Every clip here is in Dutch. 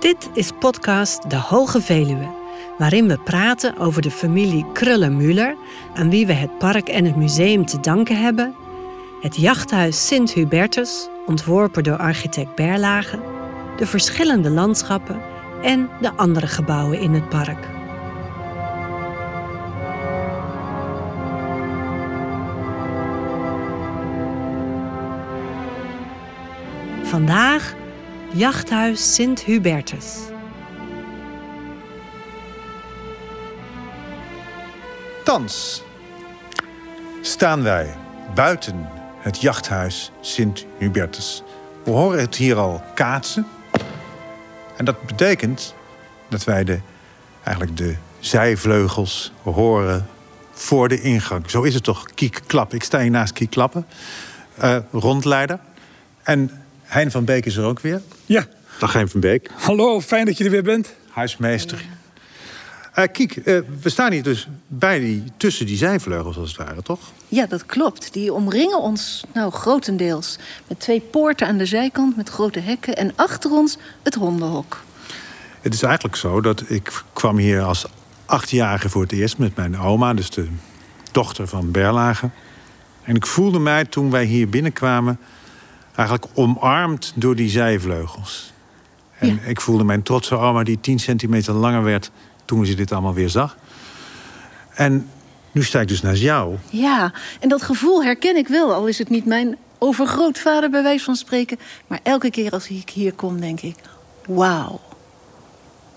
Dit is podcast De Hoge Veluwe, waarin we praten over de familie Krullen-Müller, aan wie we het park en het museum te danken hebben, het jachthuis Sint Hubertus, ontworpen door architect Berlage, de verschillende landschappen en de andere gebouwen in het park. Vandaag Jachthuis Sint Hubertus. Thans staan wij buiten het jachthuis Sint Hubertus. We horen het hier al kaatsen. En dat betekent dat wij de, eigenlijk de zijvleugels horen voor de ingang. Zo is het toch, Kiek Klap. Ik sta hier naast Kiek Klappen, uh, rondleider. En Hein van Beek is er ook weer. Ja. Dag van Beek. Hallo, fijn dat je er weer bent. Huismeester. Uh, Kiek, uh, we staan hier dus bij die, tussen die zijvleugels als het ware, toch? Ja, dat klopt. Die omringen ons nou grotendeels. Met twee poorten aan de zijkant met grote hekken. En achter ons het hondenhok. Het is eigenlijk zo dat ik kwam hier als achtjarige voor het eerst met mijn oma, dus de dochter van Berlage. En ik voelde mij toen wij hier binnenkwamen eigenlijk omarmd door die zijvleugels. En Ja. ik voelde mijn trotse oma die 10 centimeter langer werd toen ze dit allemaal weer zag. En nu sta ik dus naast jou. Ja, en dat gevoel herken ik wel. Al is het niet mijn overgrootvader bij wijze van spreken. Maar elke keer als ik hier kom, denk ik... Wauw.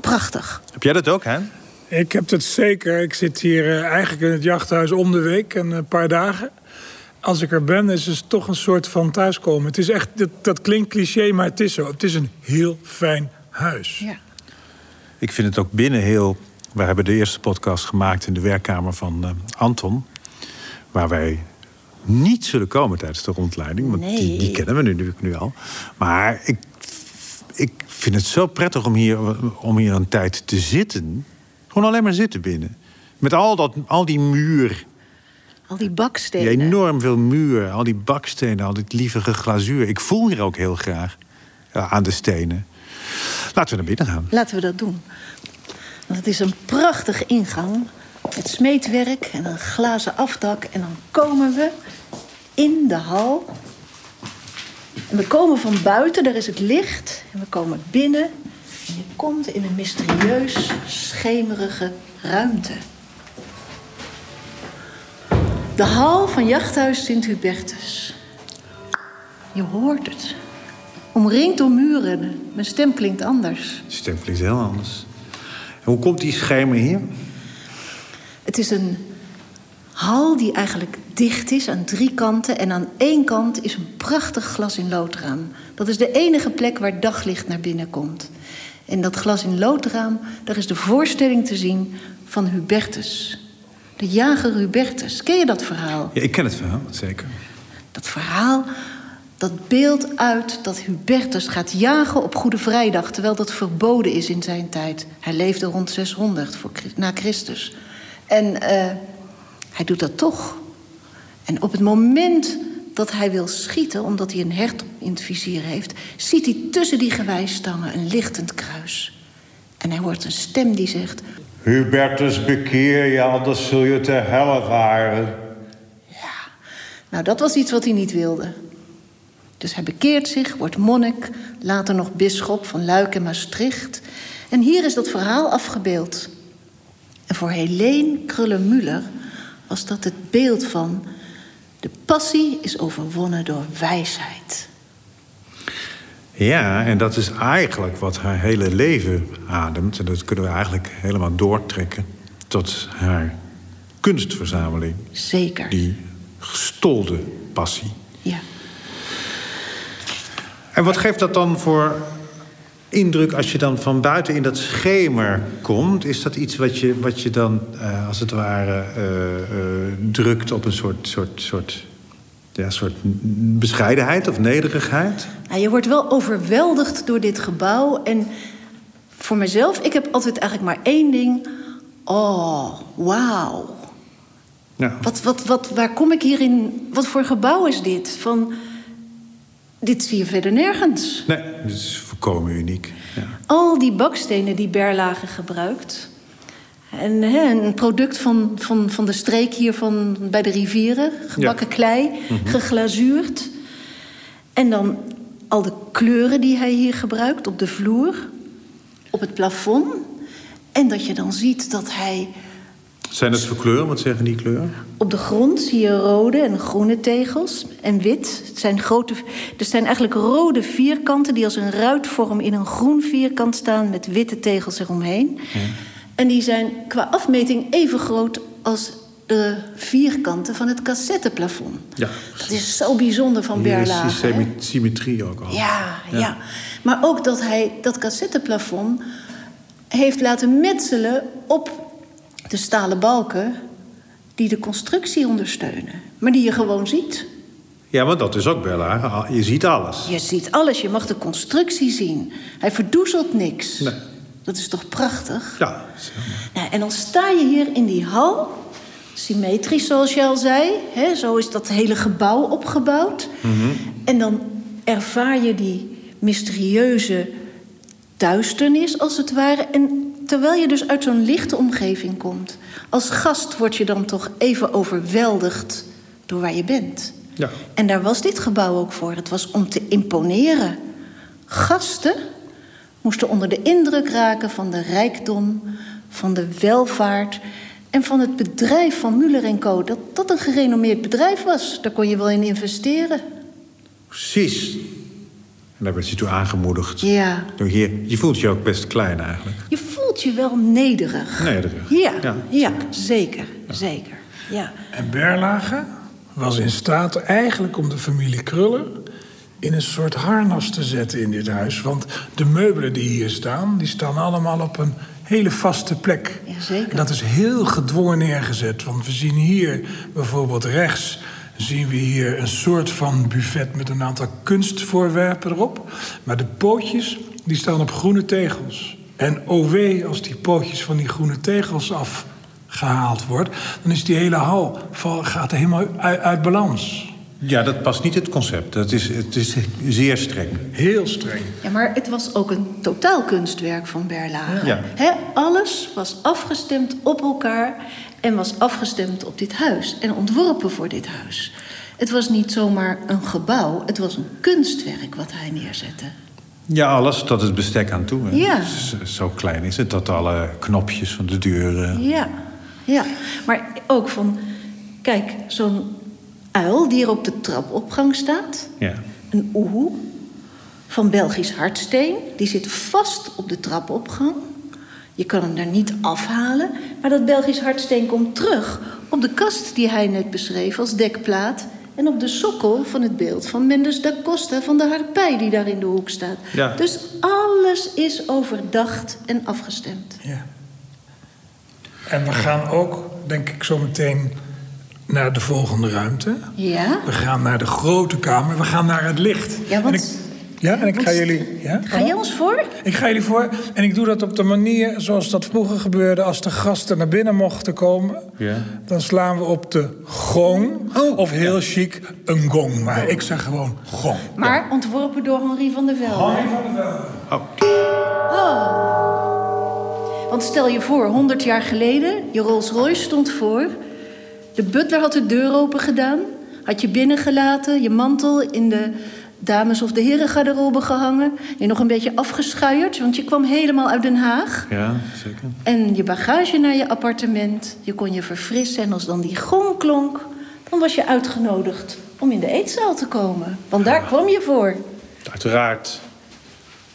Prachtig. Heb jij dat ook, hè? Ik heb het zeker. Ik zit hier eh, eigenlijk in het jachthuis om de week, een eh, paar dagen. Als ik er ben, is het toch een soort van thuiskomen. Het is echt, dat, dat klinkt cliché, maar het is zo. Het is een heel fijn huis. Ja. Ik vind het ook binnen heel. We hebben de eerste podcast gemaakt in de werkkamer van eh, Anton. Waar wij niet zullen komen tijdens de rondleiding. Want die, die kennen we nu, natuurlijk nu al. Maar ik, ik vind het zo prettig om hier, om hier een tijd te zitten. Gewoon alleen maar zitten binnen. Met al, dat, al die muur. Al die Die bakstenen. enorm veel muur. Al die bakstenen, al dit lievige glazuur. Ik voel hier ook heel graag aan de stenen. Laten we naar binnen gaan. Laten we dat doen. Want het is een prachtige ingang. Met smeedwerk en een glazen afdak. En dan komen we in de hal. En we komen van buiten, daar is het licht. En we komen binnen. En je komt in een mysterieus, schemerige ruimte. De hal van jachthuis Sint Hubertus. Je hoort het. Omringd door muren. Mijn stem klinkt anders. De stem klinkt heel anders. En hoe komt die schemer hier? Het is een hal die eigenlijk dicht is aan drie kanten. En aan één kant is een prachtig glas in loodraam. Dat is de enige plek waar daglicht naar binnen komt. En dat glas in loodraam, daar is de voorstelling te zien van Hubertus. De jager Hubertus. Ken je dat verhaal? Ja, ik ken het verhaal, zeker. Dat verhaal, dat beeld uit dat Hubertus gaat jagen op Goede Vrijdag... terwijl dat verboden is in zijn tijd. Hij leefde rond 600 voor, na Christus. En eh, hij doet dat toch. En op het moment dat hij wil schieten, omdat hij een hert in het vizier heeft... ziet hij tussen die gewijsstangen een lichtend kruis. En hij hoort een stem die zegt... Hubertus, bekeer je, anders zul je te helle varen. Nou, dat was iets wat hij niet wilde. Dus hij bekeert zich, wordt monnik, later nog bisschop van Luik en Maastricht. En hier is dat verhaal afgebeeld. En voor Helene Krullen-Müller was dat het beeld van... de passie is overwonnen door wijsheid. Ja, en dat is eigenlijk wat haar hele leven ademt. En dat kunnen we eigenlijk helemaal doortrekken tot haar kunstverzameling. Zeker, Die gestolde passie. ja. En wat geeft dat dan voor indruk als je dan van buiten in dat schemer komt? Is dat iets wat je, wat je dan eh, als het ware eh, eh, drukt op een soort, soort, soort, ja, soort bescheidenheid of nederigheid? Nou, je wordt wel overweldigd door dit gebouw. En voor mezelf, ik heb altijd eigenlijk maar één ding. Oh, wauw. Ja. Wat, wat, wat, waar kom ik hier in? Wat voor gebouw is dit? Van, dit zie je verder nergens. Nee, dit is volkomen uniek. Al die bakstenen die Berlage gebruikt. En hè, een product van, van, van de streek hier van, bij de rivieren. Gebakken klei, geglazuurd. En dan al de kleuren die hij hier gebruikt op de vloer, op het plafond. En dat je dan ziet dat hij Zijn dat voor kleuren? Wat zeggen die kleuren? op de grond zie je rode en groene tegels en wit. Het zijn grote, er zijn eigenlijk rode vierkanten die als een ruitvorm in een groen vierkant staan met witte tegels eromheen. En die zijn qua afmeting even groot als de vierkanten van het cassetteplafond. Ja. Dat is zo bijzonder van Berlage. symmetrie ook al. Ja, ja, Maar ook dat hij dat cassetteplafond heeft laten metselen op de stalen balken die de constructie ondersteunen. Maar die je gewoon ziet. Ja, maar dat is ook Berlage. Al- Je ziet alles. Je ziet alles, je mag de constructie zien. Hij verdoezelt niks. Nee. Dat is toch prachtig? Ja. Nou, en dan sta je hier in die hal, symmetrisch zoals je al zei. Hè, zo is dat hele gebouw opgebouwd. En dan ervaar je die mysterieuze duisternis, als het ware. En terwijl je dus uit zo'n lichte omgeving komt... als gast word je dan toch even overweldigd door waar je bent. Ja. En daar was dit gebouw ook voor. Het was om te imponeren. Gasten moesten onder de indruk raken van de rijkdom, van de welvaart en van het bedrijf van Muller Co. Dat dat een gerenommeerd bedrijf was. Daar kon je wel in investeren. Precies. En daar werd je toe aangemoedigd. Ja. Door hier, je voelt je ook best klein eigenlijk. Je voelt je wel nederig. Nederig. Ja, Ja, ja, zeker, zeker. Ja. En Berlage was in staat eigenlijk om de familie Kruller in een soort harnas te zetten in dit huis. Want de meubelen die hier staan, die staan allemaal op een hele vaste plek. Jazeker. En dat is heel gedwongen neergezet. Want we zien hier bijvoorbeeld rechts zien we hier een soort van buffet met een aantal kunstvoorwerpen erop. Maar de pootjes die staan op groene tegels. En wee, als die pootjes van die groene tegels afgehaald wordt... dan is die hele hal gaat helemaal uit, uit balans. Ja, dat past niet het concept. Dat is, het is zeer streng. Heel streng. Ja, maar het was ook een totaalkunstwerk van Berlage. Ja. Hè, alles was afgestemd op elkaar en was afgestemd op dit huis en ontworpen voor dit huis. Het was niet zomaar een gebouw, het was een kunstwerk wat hij neerzette. Ja, alles tot het bestek aan toe. hè. Ja. Z- Zo klein is het, tot alle knopjes van de deuren. Ja, ja. Maar ook van, kijk, zo'n uil die er op de trapopgang staat. Ja. Een oehoe van Belgisch hardsteen. Die zit vast op de trapopgang. Je kan hem daar niet afhalen. Maar dat Belgisch hardsteen komt terug op de kast die hij net beschreef als dekplaat. En op de sokkel van het beeld van Mendes da Costa van de harpij die daar in de hoek staat. Ja. Dus alles is overdacht en afgestemd. Ja. En we gaan ook, denk ik, zo meteen naar de volgende ruimte. Ja? We gaan naar de grote kamer. We gaan naar het licht. Ja, want- En ik, ja, en ik ga jullie... Ja? Ga jij ons voor? Ik ga jullie voor. En ik doe dat op de manier zoals dat vroeger gebeurde. Als de gasten naar binnen mochten komen... Ja. dan slaan we op de gong. Of heel chic, een gong. Maar ik zeg gewoon gong. Maar ontworpen door Henri van der Velde. Oh, Want stel je voor, 100 jaar geleden, je Rolls Royce stond voor. De butler had de deur open gedaan. Had je binnengelaten, je mantel in de dames- of de herengarderobe gehangen. Je nog een beetje afgeschuierd, want je kwam helemaal uit Den Haag. ja, zeker. En je bagage naar je appartement. Je kon je verfrissen en als dan die gong klonk... dan was je uitgenodigd om in de eetzaal te komen. Want daar kwam je voor. Uiteraard.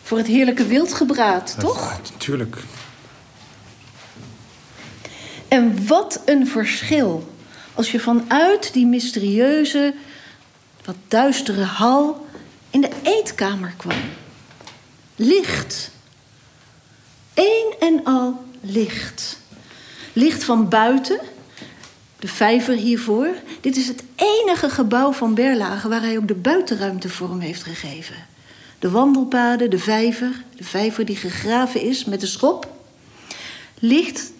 Voor het heerlijke wildgebraad, toch? Uiteraard, Tuurlijk. En wat een verschil. Als je vanuit die mysterieuze, wat duistere hal in de eetkamer kwam. Licht. Eén en al licht. Licht van buiten, de vijver hiervoor. Dit is het enige gebouw van Berlage waar hij ook de buitenruimte vorm heeft gegeven. De wandelpaden, de vijver, de vijver die gegraven is met de schop. Licht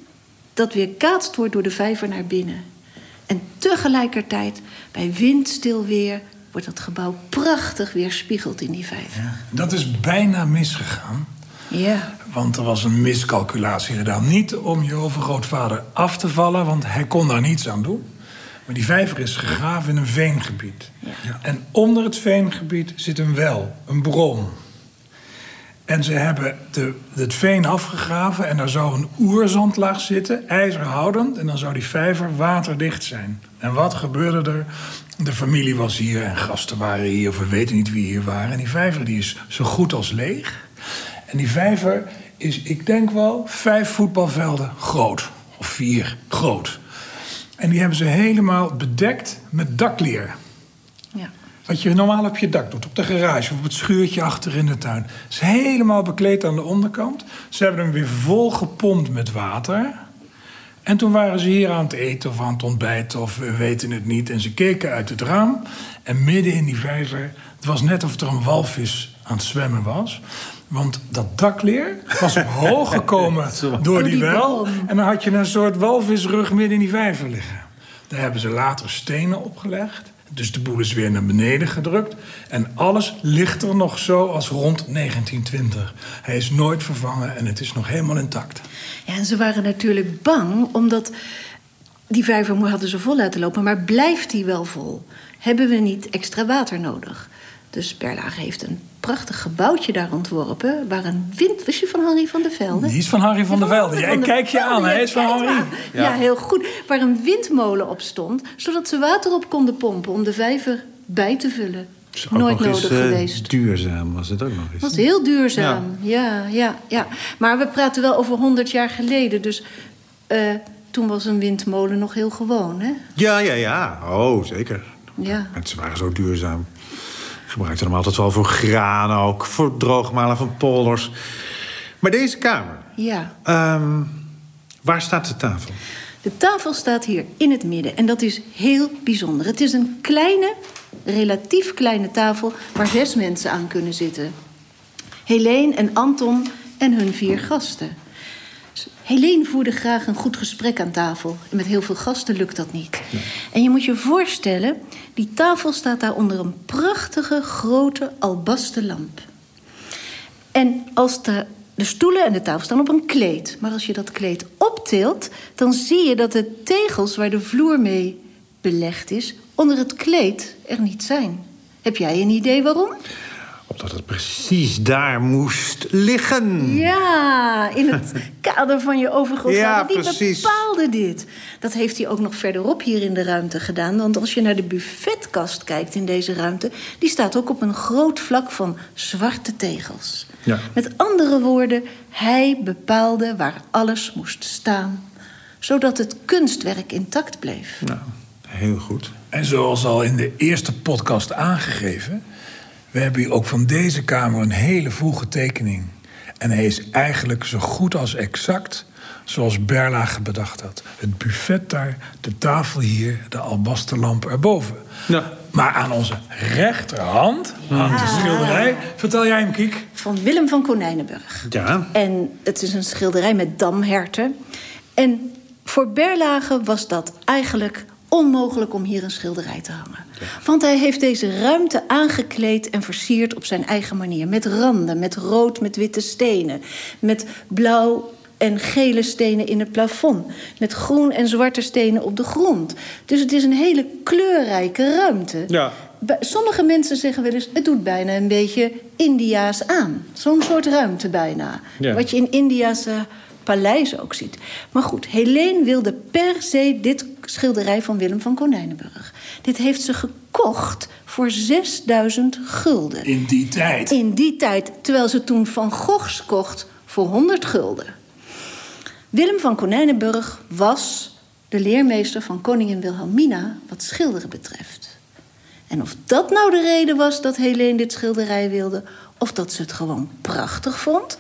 dat weer kaatst wordt door de vijver naar binnen. En tegelijkertijd, bij windstil weer, wordt dat gebouw prachtig weerspiegeld in die vijver. Dat is bijna misgegaan. Ja. Want er was een miscalculatie gedaan. Niet om je overgrootvader af te vallen, want hij kon daar niets aan doen. Maar die vijver is gegraven in een veengebied. En onder het veengebied zit een wel, een bron. En ze hebben de, het veen afgegraven en daar zou een oerzandlaag zitten, ijzerhoudend. En dan zou die vijver waterdicht zijn. En wat gebeurde er? De familie was hier en gasten waren hier, of we weten niet wie hier waren. En die vijver die is zo goed als leeg. En die vijver is, ik denk wel, vijf voetbalvelden groot. Of vier groot. En die hebben ze helemaal bedekt met dakleer. ja. Wat je normaal op je dak doet, op de garage of op het schuurtje achter in de tuin. Het is helemaal bekleed aan de onderkant. Ze hebben hem weer vol gepompt met water. En toen waren ze hier aan het eten of aan het ontbijten of we weten het niet. En ze keken uit het raam en midden in die vijver... het was net of er een walvis aan het zwemmen was. Want dat dakleer was omhoog gekomen door die wel. En dan had je een soort walvisrug midden in die vijver liggen. Daar hebben ze later stenen opgelegd. Dus de boel is weer naar beneden gedrukt. En alles ligt er nog zo als rond 1920. Hij is nooit vervangen en het is nog helemaal intact. Ja, en ze waren natuurlijk bang, omdat die vijver hadden ze vol laten lopen. Maar blijft die wel vol? Hebben we niet extra water nodig? Dus Berlage heeft een prachtig gebouwtje daar ontworpen... waar een wind... Was je van Henri van der Velde? Die is van Harry van der Velde. Jij kijkt je aan, hij is van aan. Ja. heel goed. Waar een windmolen op stond, zodat ze water op konden pompen... om de vijver bij te vullen. Is ook Nooit nog eens, nodig eh, geweest. Duurzaam was het ook nog eens. Dat was heel duurzaam. Ja. ja, ja, Maar we praten wel over 100 jaar geleden. Dus eh, toen was een windmolen nog heel gewoon, hè? Ja, ja, ja. Oh, zeker. Ja. Mensen waren zo duurzaam. Gebruikten hem altijd wel voor graan ook. Voor droogmalen van polders. Maar deze kamer. Ja. ehm, waar staat de tafel? De tafel staat hier in het midden en dat is heel bijzonder. Het is een kleine, relatief kleine tafel waar zes mensen aan kunnen zitten. Helene en Anton en hun vier gasten. Helene voerde graag een goed gesprek aan tafel. En met heel veel gasten lukt dat niet. En je moet je voorstellen, die tafel staat daar onder een prachtige grote albasten lamp. En als de, de stoelen en de tafel staan op een kleed. Maar als je dat kleed optilt, dan zie je dat de tegels waar de vloer mee belegd is, onder het kleed er niet zijn. Heb jij een idee waarom? Omdat het precies daar moest liggen. Ja, in het kader van je overgrootvader. Ja, Die precies. bepaalde dit. Dat heeft hij ook nog verderop hier in de ruimte gedaan. Want als je naar de buffetkast kijkt in deze ruimte... die staat ook op een groot vlak van zwarte tegels. Ja. Met andere woorden, hij bepaalde waar alles moest staan. Zodat het kunstwerk intact bleef. Nou, heel goed. En zoals al in de eerste podcast aangegeven... we hebben hier ook van deze kamer een hele vroege tekening. En hij is eigenlijk zo goed als exact zoals Berlage bedacht had. Het buffet daar, de tafel hier, de albastenlamp erboven. Ja. Maar aan onze rechterhand hangt de schilderij. Vertel jij hem, Kiek. Van Willem van Konijnenburg. Ja. En het is een schilderij met damherten. En voor Berlage was dat eigenlijk onmogelijk om hier een schilderij te hangen. Want hij heeft deze ruimte aangekleed en versierd op zijn eigen manier. Met randen, met rood, met witte stenen. Met blauw en gele stenen in het plafond. Met groen en zwarte stenen op de grond. Dus het is een hele kleurrijke ruimte. Ja. Sommige mensen zeggen wel eens, het doet bijna een beetje Indiaas aan. Zo'n soort ruimte bijna. Ja. Wat je in Indiase paleizen ook ziet. Maar goed, Helene wilde per se dit schilderij van Willem van Konijnenburg. Dit heeft ze gekocht voor 6000 gulden. In die tijd. In die tijd, terwijl ze toen Van Goghs kocht voor 100 gulden. Willem van Konijnenburg was de leermeester van koningin Wilhelmina wat schilderen betreft. En of dat nou de reden was dat Helene dit schilderij wilde, of dat ze het gewoon prachtig vond,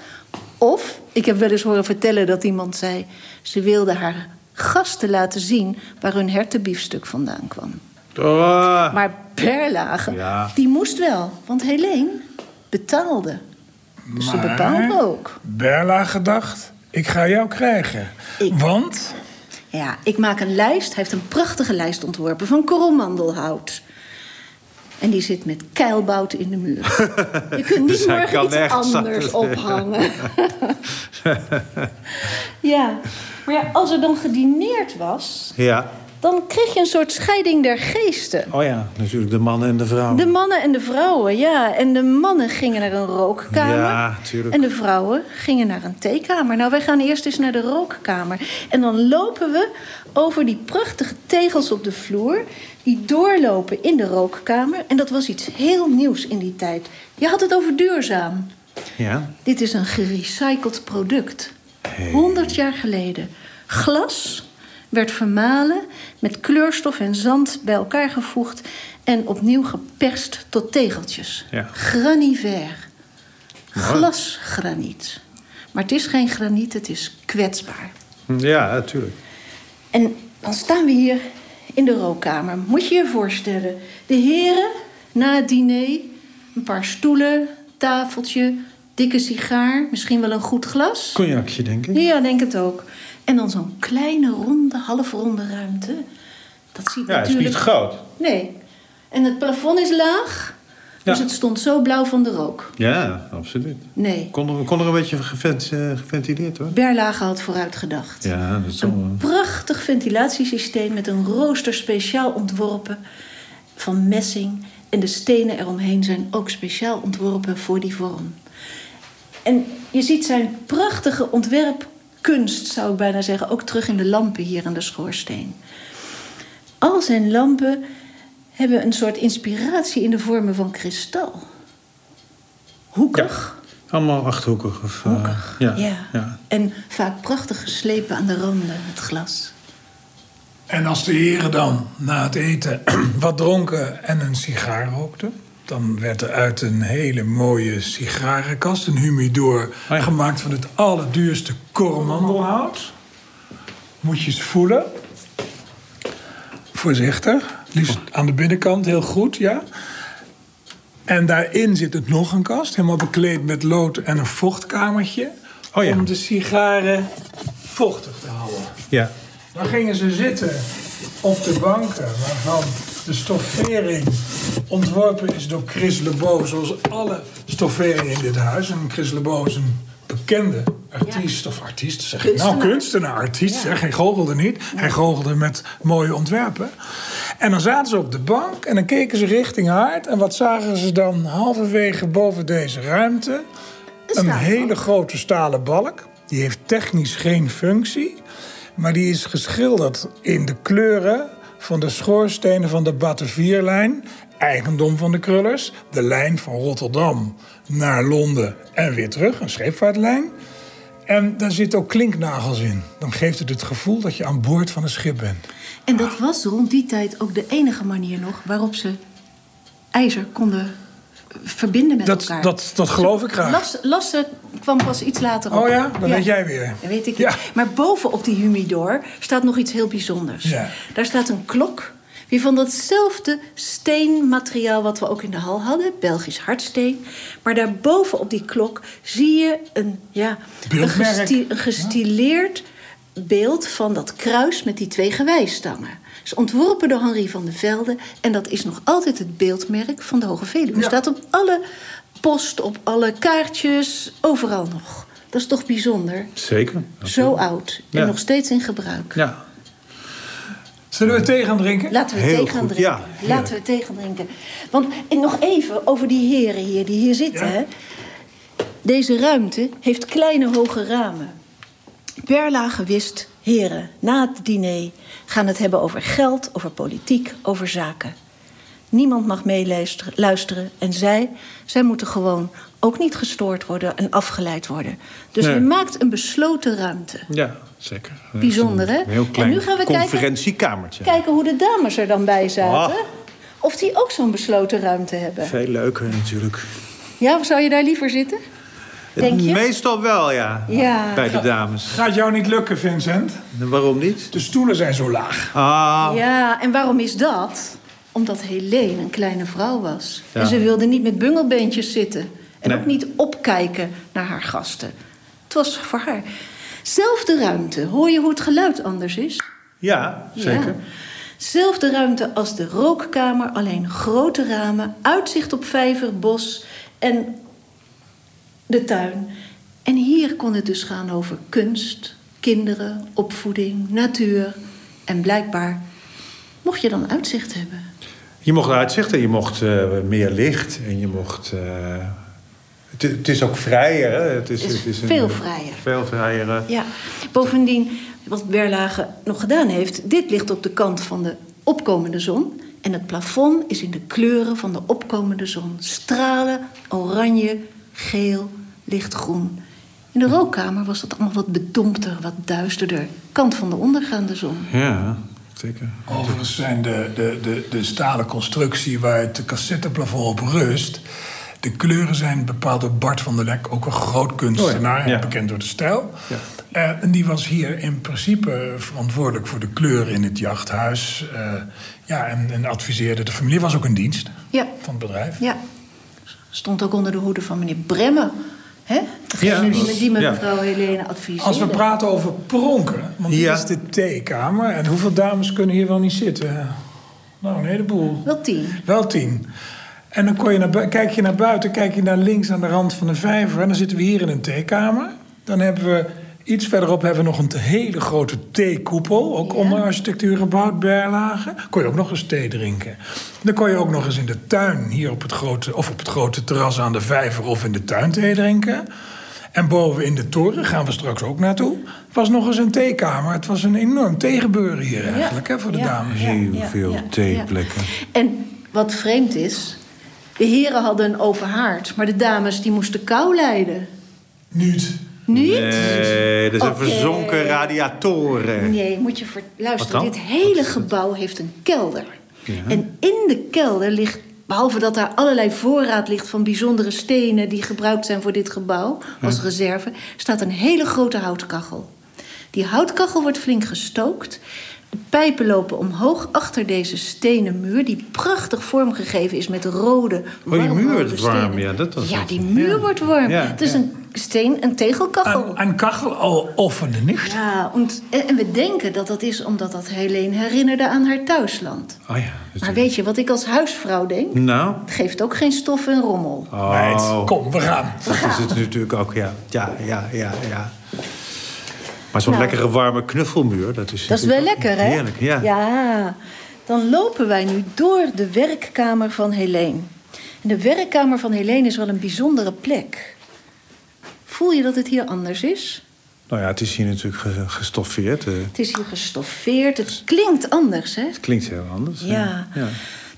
of ik heb wel eens horen vertellen dat iemand zei: ze wilde haar gasten laten zien waar hun hertenbiefstuk vandaan kwam. Oh. Maar Berlage, Ja. die moest wel, want Helene betaalde. Dus ze bepaalde ook. Berlage dacht, ik ga jou krijgen. Ik- Want Ja, ik maak een lijst. Hij heeft een prachtige lijst ontworpen van korrelmandelhout. En die zit met keilbouten in de muur. Je kunt niet Dus morgen iets anders ophangen. ja, maar ja, als er dan gedineerd was... Ja. Dan kreeg je een soort scheiding der geesten. Oh ja, natuurlijk de mannen en de vrouwen. De mannen en de vrouwen, ja. En de mannen gingen naar een rookkamer. Ja, tuurlijk. En de vrouwen gingen naar een theekamer. Nou, wij gaan eerst eens naar de rookkamer. En dan lopen we over die prachtige tegels op de vloer... die doorlopen in de rookkamer. En dat was iets heel nieuws in die tijd. Je had het over duurzaam. Ja. Dit is een gerecycled product. 100 jaar geleden. Glas werd vermalen, met kleurstof en zand bij elkaar gevoegd... en opnieuw geperst tot tegeltjes. Ja. Graniver. Glasgraniet. Maar het is geen graniet, het is kwetsbaar. Ja, natuurlijk. En dan staan we hier in de rookkamer. Moet je je voorstellen, de heren na het diner... een paar stoelen, tafeltje, dikke sigaar, misschien wel een goed glas... Cognacje, denk ik. Ja, denk het ook. En dan zo'n kleine, ronde, halfronde ruimte. Dat ziet Ja, het is natuurlijk... niet groot. Nee. En het plafond is laag. Dus het stond zo blauw van de rook. Ja, absoluut. Nee. Kon er, kon er een beetje gevent, eh, geventileerd worden? Berlage had vooruit gedacht. Ja, dat is wel... Een prachtig ventilatiesysteem met een rooster speciaal ontworpen van messing. En de stenen eromheen zijn ook speciaal ontworpen voor die vorm. En je ziet zijn prachtige ontwerpkunst, zou ik bijna zeggen, ook terug in de lampen hier aan de schoorsteen. Al zijn lampen hebben een soort inspiratie in de vormen van kristal. Hoekig. Allemaal achthoekig. Of, eh, Hoekig, ja. ja. ja. En vaak prachtig geslepen aan de randen, het glas. En als de heren dan na het eten wat dronken en een sigaar rookten... dan werd er uit een hele mooie sigarenkast, een humidor... ja. gemaakt van het allerduurste koromandelhout. Moet je eens voelen. Voorzichtig. Liefst aan de binnenkant, heel goed, ja. En daarin zit het nog een kast, helemaal bekleed met lood en een vochtkamertje... Oh ja. om de sigaren vochtig te houden. ja. Dan gingen ze zitten op de banken waarvan de stoffering ontworpen is door Chris Lebeau, zoals alle stofferingen in dit huis. En Chris Lebeau is een bekende artiest, of artiest zeg ik nou, Kunstenaar. artiest, zeg, hij goochelde niet. Hij goochelde met mooie ontwerpen. En dan zaten ze op de bank en dan keken ze richting haard. En wat zagen ze dan halverwege boven deze ruimte? Een hele grote stalen balk. Die heeft technisch geen functie. Maar die is geschilderd in de kleuren van de schoorstenen van de Batavierlijn. Eigendom van de Krullers. De lijn van Rotterdam naar Londen en weer terug. Een scheepvaartlijn. En daar zitten ook klinknagels in. Dan geeft het het gevoel dat je aan boord van een schip bent. En dat was rond die tijd ook de enige manier nog waarop ze ijzer konden verbinden met Dat, elkaar. dat, dat geloof ik graag. Las, Lasse kwam pas iets later op. Oh ja, dan weet jij weer. Dat weet ik Ja. niet. Maar boven op die humidor staat nog iets heel bijzonders. Ja. Daar staat een klok. Weer van datzelfde steenmateriaal wat we ook in de hal hadden. Belgisch hardsteen. Maar daarboven op die klok zie je een, ja, een, Beeldmerk. gesti- een gestileerd beeld van dat kruis met die twee gewijsstangen. Is ontworpen door Henri van der Velde. En dat is nog altijd het beeldmerk van de Hoge Veluwe. Ja. staat op alle post, op alle kaartjes, overal nog. Dat is toch bijzonder? Zeker. Zo oud en Ja. nog steeds in gebruik. Ja. Zullen we thee gaan drinken? Laten we Heel thee gaan goed, drinken. ja. Laten we thee gaan drinken. Want en nog even over die heren hier die hier zitten. Ja. Hè. Deze ruimte heeft kleine hoge ramen. Berlage wist, heren, na het diner gaan het hebben over geld, over politiek, over zaken. Niemand mag meeluisteren luisteren. en zij, zij moeten gewoon ook niet gestoord worden en afgeleid worden. Dus Nee. je maakt een besloten ruimte. Ja, zeker. Bijzonder, hè? Heel En nu gaan we kijken- conferentiekamertje. Kijken hoe de dames er dan bij zaten. Ah. Of die ook zo'n besloten ruimte hebben. Veel leuker natuurlijk. Ja, of zou je daar liever zitten? Denk je? Meestal wel, ja. Ja. Bij de dames. Gaat jou niet lukken, Vincent. En Waarom niet? De stoelen zijn zo laag. Ah, Ja, en waarom is dat? Omdat Helene een kleine vrouw was. Ja. En ze wilde niet met bungelbeentjes zitten. En Nee. ook niet opkijken naar haar gasten. Het was voor haar. Zelfde ruimte. Hoor je hoe het geluid anders is? ja, zeker. Ja. Zelfde ruimte als de rookkamer, alleen grote ramen, uitzicht op vijver, bos en de tuin. En hier kon het dus gaan over kunst, kinderen, opvoeding, natuur. En blijkbaar mocht je dan uitzicht hebben. Je mocht uitzicht en je mocht eh, meer licht en je mocht. eh, het, het is ook vrijer. Hè? Het is, Het is het is veel vrijer. Veel vrijer. Ja, bovendien, wat Berlage nog gedaan heeft... dit ligt op de kant van de opkomende zon... en het plafond is in de kleuren van de opkomende zon. Stralen, oranje, geel, lichtgroen. In de rookkamer was dat allemaal wat bedompter, wat duisterder. Kant van de ondergaande zon. Ja, zeker. Overigens zijn de, de, de, de stalen constructie waar het cassetteplafond op rust... de kleuren zijn bepaald door Bart van der Lek, ook een groot kunstenaar... Oh ja. Ja. bekend door de stijl. Ja. Eh, en die was hier in principe verantwoordelijk voor de kleuren in het jachthuis. eh, ja, en, en adviseerde de familie. Was ook een dienst Ja, van het bedrijf. ja. Stond ook onder de hoede van meneer Bremme. Hè? Degene Ja. die, die Ja. mevrouw Helene adviseerde. Als we praten over pronken, want dit Ja. is de theekamer... en hoeveel dames kunnen hier wel niet zitten? Nou, een heleboel. Wel tien. Wel tien. En dan kon je naar kijk je naar buiten, kijk je naar links aan de rand van de vijver. En dan zitten we hier in een theekamer. Dan hebben we iets verderop hebben we nog een te- hele grote theekoepel. Ook Ja. onder architectuur gebouwd, Berlage. Kon je ook nog eens thee drinken. Dan kon je ook nog eens in de tuin, hier op het grote, of op het grote terras aan de vijver of in de tuin thee drinken. En boven in de toren gaan we straks ook naartoe. Was nog eens een theekamer. Het was een enorm theegebeuren hier eigenlijk hè, voor de Ja. dames. Heel ja, veel ja, theeplekken. En wat vreemd is, de heren hadden een open haard, maar de dames die moesten kou lijden. Niet. Niet? Nee, dat zijn Oké. verzonken radiatoren. Nee, moet je luisteren. Dit hele gebouw heeft een kelder. En in de kelder ligt, behalve dat daar allerlei voorraad ligt van bijzondere stenen die gebruikt zijn voor dit gebouw als reserve, staat een hele grote houtkachel. Die houtkachel wordt flink gestookt. De pijpen lopen omhoog achter deze stenen muur, die prachtig vormgegeven is met rode. Oh, die muur wordt warm, ja, dat was Ja, die muur Ja. wordt warm. Ja, het is ja. een steen, een tegelkachel. Een, een kachel offende nicht. Ja, und, en we denken dat dat is omdat dat Helene herinnerde aan haar thuisland. Oh ja. Maar weet je wat ik als huisvrouw denk? Nou. Het geeft ook geen stof en rommel. Meid, Oh, kom, we gaan. dat is het natuurlijk ook, ja. Ja, ja, ja, ja. Maar zo'n Nou. lekkere warme knuffelmuur, dat is... Dat is wel lekker, hè? Heerlijk, ja. Ja. Dan lopen wij nu door de werkkamer van Helene. En de werkkamer van Helene is wel een bijzondere plek. Voel je dat het hier anders is? Nou ja, het is hier natuurlijk ge- gestoffeerd. eh, Het is hier gestoffeerd. Het klinkt anders, hè? Het klinkt heel anders. Ja. ja.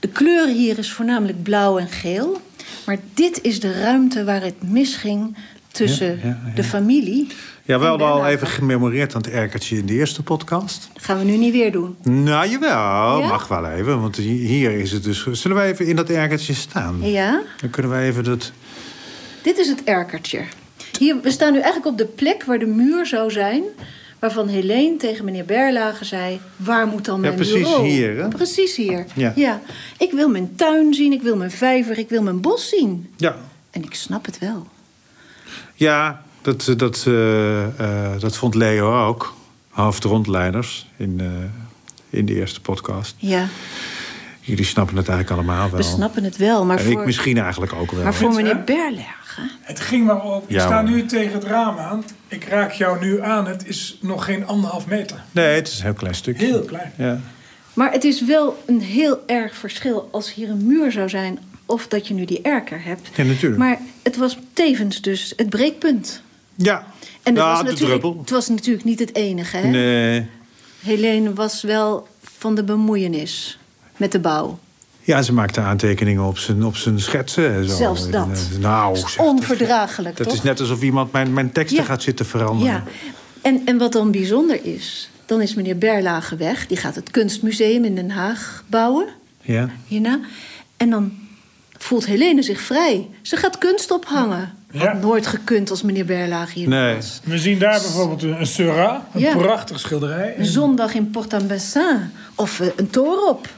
De kleur hier is voornamelijk blauw en geel. Maar dit is de ruimte waar het misging tussen Ja, ja, ja. de familie. Ja, we en hadden al even gememoreerd aan het erkertje in de eerste podcast. Dat gaan we nu niet weer doen. Nou, jawel, Ja? mag wel even. Want hi- hier is het dus... Zullen we even in dat erkertje staan? Ja, Dan kunnen we even dat... dit is het erkertje. Hier, we staan nu eigenlijk op de plek waar de muur zou zijn... waarvan Helene tegen meneer Berlage zei... waar moet dan mijn precies bureau? hier, hè? Precies hier, Ja. Ik wil mijn tuin zien, ik wil mijn vijver, ik wil mijn bos zien. Ja, En ik snap het wel. Ja dat, dat, eh, eh, dat vond Leo ook. Hoofdrondleiders in, eh, in de eerste podcast. Ja, Jullie snappen het eigenlijk allemaal wel. we snappen het wel. Maar en voor, ik misschien eigenlijk ook wel. maar voor meneer? Berlage... Het ging maar op. Ik Ja, sta nu tegen het raam aan. Ik raak jou nu aan. Het is nog geen anderhalf meter. Nee, het is een heel klein stukje. Heel klein. Ja. Maar het is wel een heel erg verschil als hier een muur zou zijn of dat je nu die erker hebt. Ja, natuurlijk. Maar het was tevens dus het breekpunt. Ja, En dat ja was natuurlijk, het was natuurlijk niet het enige. Hè? Nee. Helene was wel van de bemoeienis met de bouw. Ja, ze maakte aantekeningen op zijn, op zijn schetsen. En zo. Zelfs dat. Nou, Dat is onverdraaglijk, Dat toch? is net alsof iemand mijn, mijn teksten Ja. gaat zitten veranderen. Ja, en, en wat dan bijzonder is, dan is meneer Berlage weg. Die gaat het kunstmuseum in Den Haag bouwen. Ja. hierna. En dan voelt Helene zich vrij. Ze gaat kunst ophangen. Ja. Had nooit gekund als meneer Berlage hier Nee. was. We zien daar bijvoorbeeld een, Seurat. Een Ja. prachtig schilderij. Een zondag in Port-en-Bessin. Of eh, een toren op.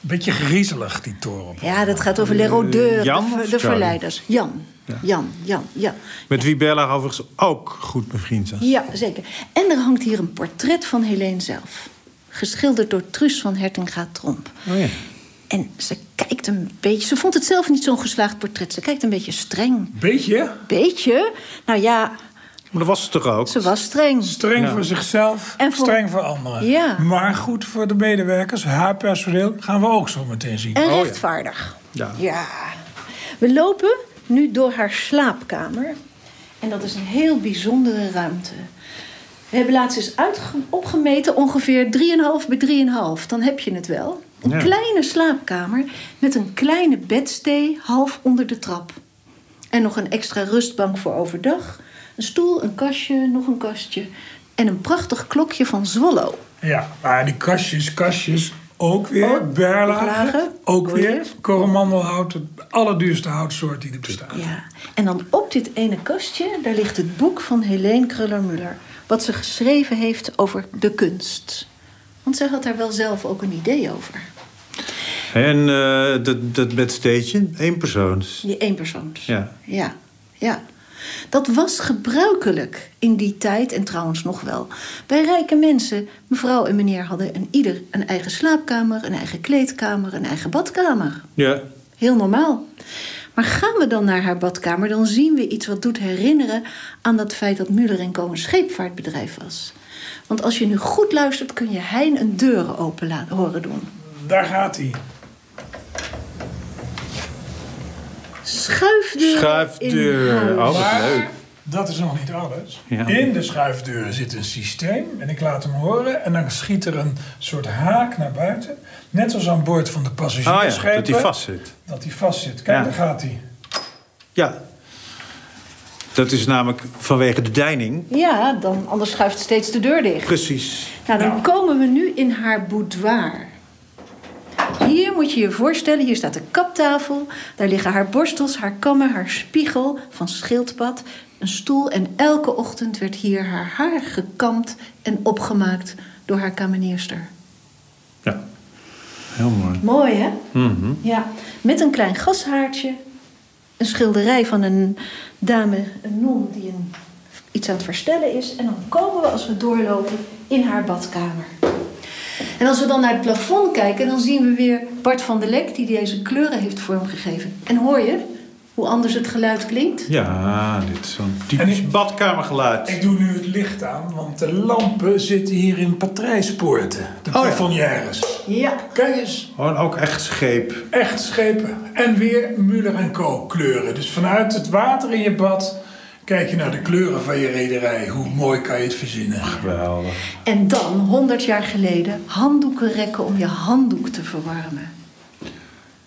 Beetje griezelig, die toren. op. Ja, dat gaat over Les Rodeurs, Eh, Jan de, of de verleiders. Jan. Jan, Jan, ja. Met wie Bella overigens ook goed bevriend was. Ja, zeker. En er hangt hier een portret van Helene zelf. geschilderd door Truus van Hertinga-Tromp. Oh ja. En ze kijkt een beetje... Ze vond het zelf niet zo'n geslaagd portret. Ze kijkt een beetje streng. Beetje Beetje? Nou ja, Maar dat was het toch ook? ze was streng. streng Ja. voor zichzelf, En voor- streng voor anderen. Ja. Maar goed voor de medewerkers, haar personeel, gaan we ook zo meteen zien. En Oh ja. rechtvaardig. Ja. Ja. We lopen nu door haar slaapkamer. En dat is een heel bijzondere ruimte. We hebben laatst eens opgemeten, ongeveer 3,5 bij 3,5. Dan heb je het wel. Een Ja. kleine slaapkamer met een kleine bedstee half onder de trap. En nog een extra rustbank voor overdag. Een stoel, een kastje, nog een kastje. En een prachtig klokje van Zwollo. Ja, maar die kastjes, kastjes, ook weer berlagen. Ook weer coromandelhout, het allerduurste houtsoort die er bestaat. Ja, en dan op dit ene kastje, daar ligt het boek van Helene Kruller-Müller. Wat ze geschreven heeft over de kunst. Want zij had daar wel zelf ook een idee over. En eh, dat, dat bedsteedje, één persoons. Die eenpersoons. Ja. ja. Ja. Dat was gebruikelijk in die tijd en trouwens nog wel. Bij rijke mensen, mevrouw en meneer hadden een ieder een eigen slaapkamer, een eigen kleedkamer, een eigen badkamer. Ja. Heel normaal. Maar gaan we dan naar haar badkamer, dan zien we iets wat doet herinneren aan dat feit dat Muller Co. een scheepvaartbedrijf was. Want als je nu goed luistert, kun je Hein een deuren open laten horen doen. Daar gaat hij. Schuifdeuren. huis. Oh, wat leuk. dat is nog niet alles. Ja. In de schuifdeuren zit een systeem. En ik laat hem horen. En dan schiet er een soort haak naar buiten. Net als aan boord van de Oh passagiersschepen. ja, dat die vast zit. Dat die vast zit. Kijk, Ja. daar gaat hij. Ja. Dat is namelijk vanwege de deining. Ja, dan, anders schuift steeds de deur dicht. Precies. Nou, dan Nou. komen we nu in haar boudoir. Hier moet je je voorstellen, hier staat de kaptafel. Daar liggen haar borstels, haar kammen, haar spiegel van schildpad, een stoel. En elke ochtend werd hier haar haar gekamd en opgemaakt door haar kamenierster. Ja. Heel mooi. Mooi, hè? Mhm. Ja, met een klein gashaartje. Een schilderij van een dame, een non, die een, iets aan het verstellen is. En dan komen we, als we doorlopen, in haar badkamer. En als we dan naar het plafond kijken, dan zien we weer Bart van der Lek... die deze kleuren heeft vormgegeven. En hoor je hoe anders het geluid klinkt? Ja, dit is zo'n En typisch ik- badkamergeluid. Ik doe nu het licht aan, want de lampen zitten hier in patrijspoorten. De ja. plafonnières. Ja. Kijk eens, Gewoon ook echt scheep. echt schepen. En weer Muller Co. kleuren. Dus vanuit het water in je bad kijk je naar de kleuren van je rederij. Hoe mooi kan je het verzinnen? Geweldig. En dan, 100 jaar geleden, handdoeken rekken om je handdoek te verwarmen.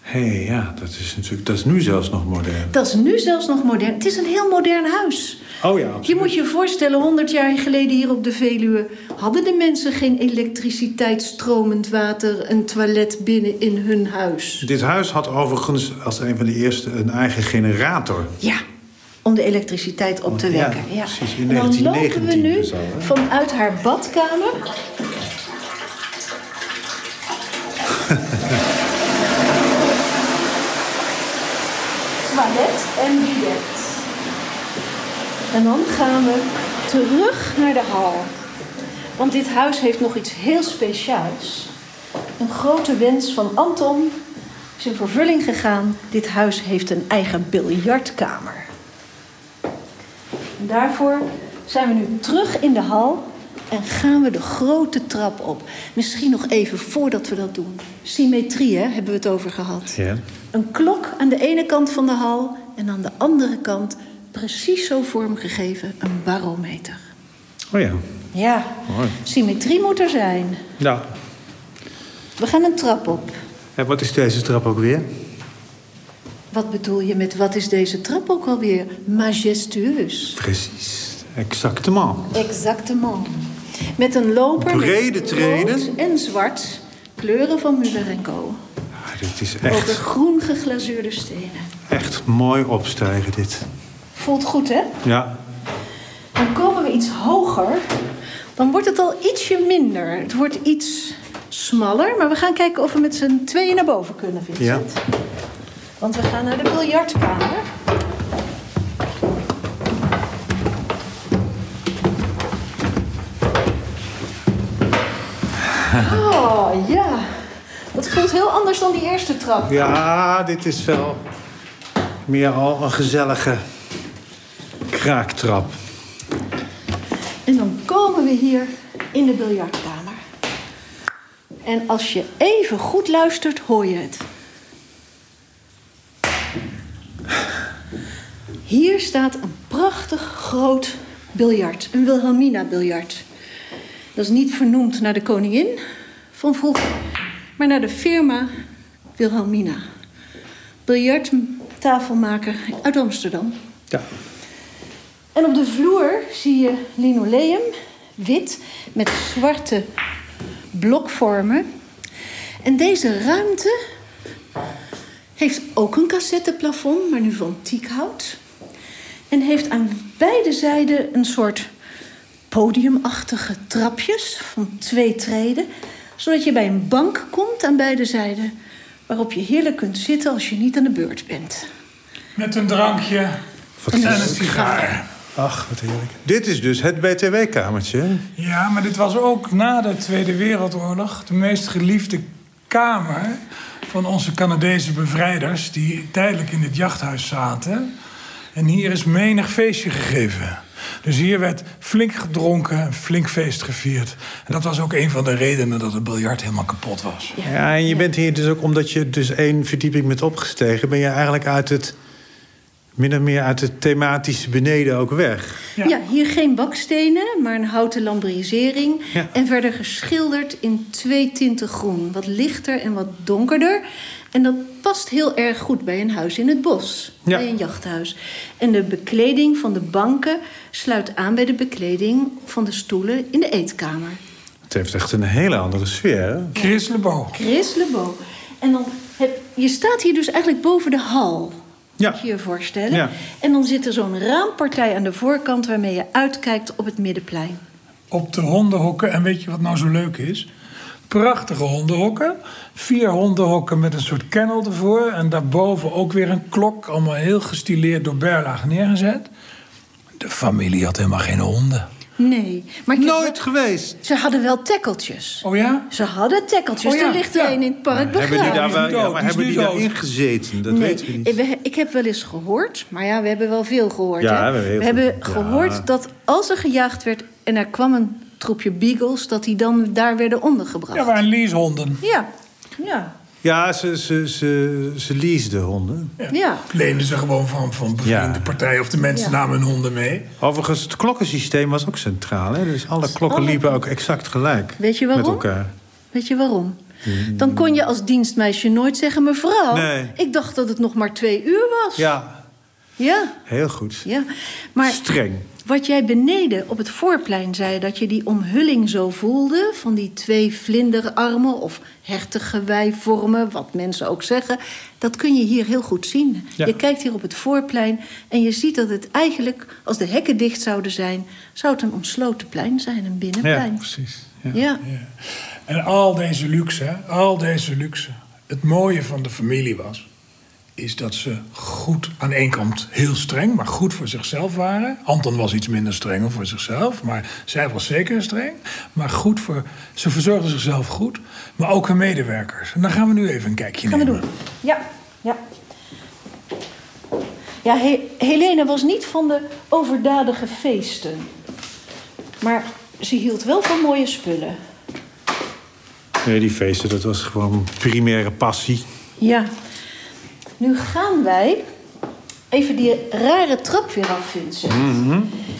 Hé, hey, ja, dat is natuurlijk... Dat is nu zelfs nog modern. Dat is nu zelfs nog modern. Het is een heel modern huis. Oh ja, Je absoluut. moet je voorstellen, 100 jaar geleden hier op de Veluwe hadden de mensen geen elektriciteit, stromend water, een toilet binnen in hun huis. Dit huis had overigens als een van de eerste een eigen generator. Ja, om de elektriciteit op te Ja, wekken. Ja, precies, in En dan lopen we 1919 nu dus al, vanuit haar badkamer. Toilet en bidet. En dan gaan we terug naar de hal. Want dit huis heeft nog iets heel speciaals. Een grote wens van Anton is in vervulling gegaan. Dit huis heeft een eigen biljartkamer. En daarvoor zijn we nu terug in de hal en gaan we de grote trap op. Misschien nog even voordat we dat doen. Symmetrie, hè, hebben we het over gehad. Ja. Een klok aan de ene kant van de hal en aan de andere kant, precies zo vormgegeven, een barometer. Oh ja. Ja, Mooi. symmetrie moet er zijn. Nou, We gaan een trap op. en wat is deze trap ook weer? Wat bedoel je met wat is deze trap ook alweer? Majestueus. Precies. Exactement. Exactement. Met een loper Brede met rood en zwart. Kleuren van Muller Co. Ah, dit is Over echt, groen geglazuurde stenen. echt mooi opstijgen, dit. Voelt goed, hè? Ja. Dan komen we iets hoger. Dan wordt het al ietsje minder. Het wordt iets smaller. Maar we gaan kijken of we met z'n tweeën naar boven kunnen, Vincent. Want we gaan naar de biljartkamer. Oh, ja. Dat voelt heel anders dan die eerste trap. Ja, dit is wel meer al een gezellige kraaktrap. En dan komen we hier in de biljartkamer. En als je even goed luistert, hoor je het. Hier staat een prachtig groot biljart, een Wilhelmina-biljart. Dat is niet vernoemd naar de koningin van vroeger, maar naar de firma Wilhelmina. Biljarttafelmaker uit Amsterdam. Ja. En op de vloer zie je linoleum, wit, met zwarte blokvormen. En deze ruimte heeft ook een cassetteplafond, maar nu van tiekhout. En heeft aan beide zijden een soort podiumachtige trapjes van twee treden. Zodat je bij een bank komt aan beide zijden. Waarop je heerlijk kunt zitten als je niet aan de beurt bent. Met een drankje en een sigaar. Ach, wat heerlijk. Dit is dus het BTW-kamertje. Ja, maar dit was ook na de Tweede Wereldoorlog de meest geliefde kamer van onze Canadese bevrijders die tijdelijk in dit jachthuis zaten. En hier is menig feestje gegeven. Dus hier werd flink gedronken, en flink feest gevierd. En dat was ook een van de redenen dat het biljart helemaal kapot was. Ja, en je bent hier dus ook omdat je dus één verdieping bent opgestegen... ben je eigenlijk uit het, min of meer uit het thematische beneden ook weg. Ja. Ja. hier geen bakstenen, maar een houten lambrisering. Ja. En verder geschilderd in twee tinten groen. Wat lichter en wat donkerder. En dat past heel erg goed bij een huis in het bos. Ja. Bij een jachthuis. En de bekleding van de banken sluit aan bij de bekleding van de stoelen in de eetkamer. Het heeft echt een hele andere sfeer, hè? Chris Lebo. Chris Lebo. En dan heb, je staat hier dus eigenlijk boven de hal. Ja. Moet je je voorstellen. Ja. En dan zit er zo'n raampartij aan de voorkant waarmee je uitkijkt op het middenplein. Op de hondenhokken. En weet je wat nou zo leuk is? Prachtige hondenhokken. Vier hondenhokken met een soort kennel ervoor. En daarboven ook weer een klok. Allemaal heel gestileerd door Berlaag neergezet. De familie had helemaal geen honden. Nee, maar heb Nooit geweest. ze hadden wel tekkeltjes. Oh ja? Ze hadden tekkeltjes. Oh ja, er ligt ja. er een in het park Hebben die daar wel, ja, maar hebben die daarin gezeten? Dat nee, weten we niet. ik- ik heb wel eens gehoord, maar ja, we hebben wel veel gehoord. Ja, hè? we we veel. hebben Ja. gehoord dat als er gejaagd werd en er kwam een troepje beagles, dat die dan daar werden ondergebracht. Ja, waren leasehonden. ja, ja, Ja, ze, ze, ze, ze leaseden honden. ja. Leenden ze gewoon van, van bevriende Ja. partijen of de mensen Ja. namen hun honden mee. Overigens, het klokkensysteem was ook centraal. Hè? Dus alle klokken alle- liepen ook exact gelijk. Weet je waarom? Met elkaar. Weet je waarom? Dan kon je als dienstmeisje nooit zeggen... mevrouw, Nee. ik dacht dat het nog maar twee uur was. Ja, Ja, heel goed. ja. Maar Streng. Wat jij beneden op het voorplein zei... dat je die omhulling zo voelde... van die twee vlinderarmen of hertiggeweivormen... wat mensen ook zeggen... dat kun je hier heel goed zien. Ja. Je kijkt hier op het voorplein en je ziet dat het eigenlijk... als de hekken dicht zouden zijn... zou het een omsloten plein zijn, een Ja, binnenplein. precies. Ja. ja. En al deze luxe, al deze luxe. Het mooie van de familie was... is dat ze goed aan één kant heel streng, maar goed voor zichzelf waren. Anton was iets minder streng voor zichzelf, maar zij was zeker streng. Maar goed voor, ze verzorgden zichzelf goed, maar ook hun medewerkers. En dan gaan we nu even een kijkje Gaan we nemen. doen. Ja, ja. Ja, He- Helene was niet van de overdadige feesten. Maar ze hield wel van mooie spullen. Nee, die feesten, dat was gewoon primaire passie. Ja. Nu gaan wij even die rare trap weer af, Vincent.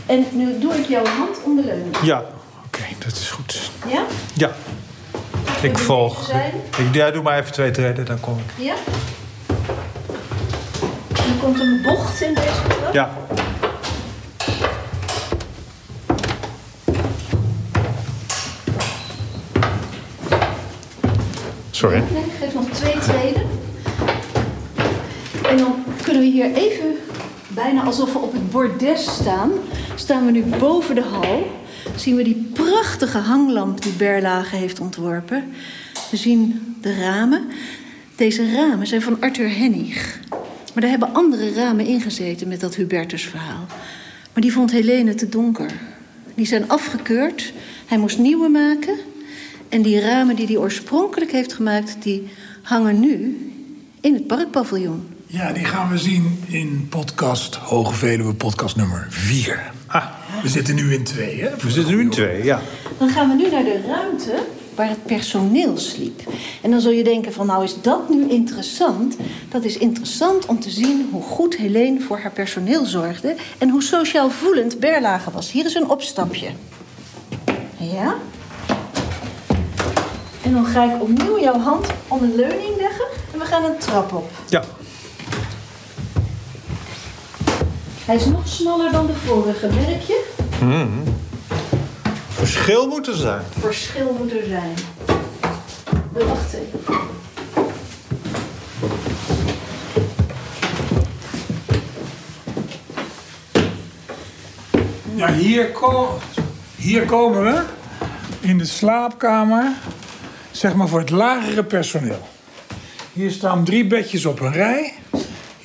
En nu doe ik jouw hand om de leuning. Ja, oké, dat is goed. Ja? Ja, ik volg. Ik, ja, doe maar even twee treden, dan kom ik. Ja? Er komt een bocht in deze trap. Ja. Sorry. Nee, ik geef nog twee treden. En dan kunnen we hier even, bijna alsof we op het bordes staan, staan we nu boven de hal. Zien we die prachtige hanglamp die Berlage heeft ontworpen. We zien de ramen. Deze ramen zijn van Arthur Hennig. Maar daar hebben andere ramen ingezeten met dat Hubertus-verhaal. Maar die vond Helene te donker. Die zijn afgekeurd. Hij moest nieuwe maken. En die ramen die hij oorspronkelijk heeft gemaakt, die hangen nu in het parkpaviljoen. Ja, die gaan we zien in podcast Hoge Veluwe, podcast nummer 4. Ah, We zitten nu in twee, hè? we zitten nu in twee, ja. Dan gaan we nu naar de ruimte waar het personeel sliep. En dan zul je denken van nou is dat nu interessant? Dat is interessant om te zien hoe goed Helene voor haar personeel zorgde... en hoe sociaal voelend Berlage was. Hier is een opstapje. Ja? En dan ga ik opnieuw jouw hand om een leuning leggen en we gaan een trap op. Ja, Hij is nog smaller dan de vorige, merk je? verschil moet er zijn. Verschil moet er zijn. Wacht even. Ja, hier, ko- hier komen we in de slaapkamer, zeg maar voor het lagere personeel. Hier staan drie bedjes op een rij.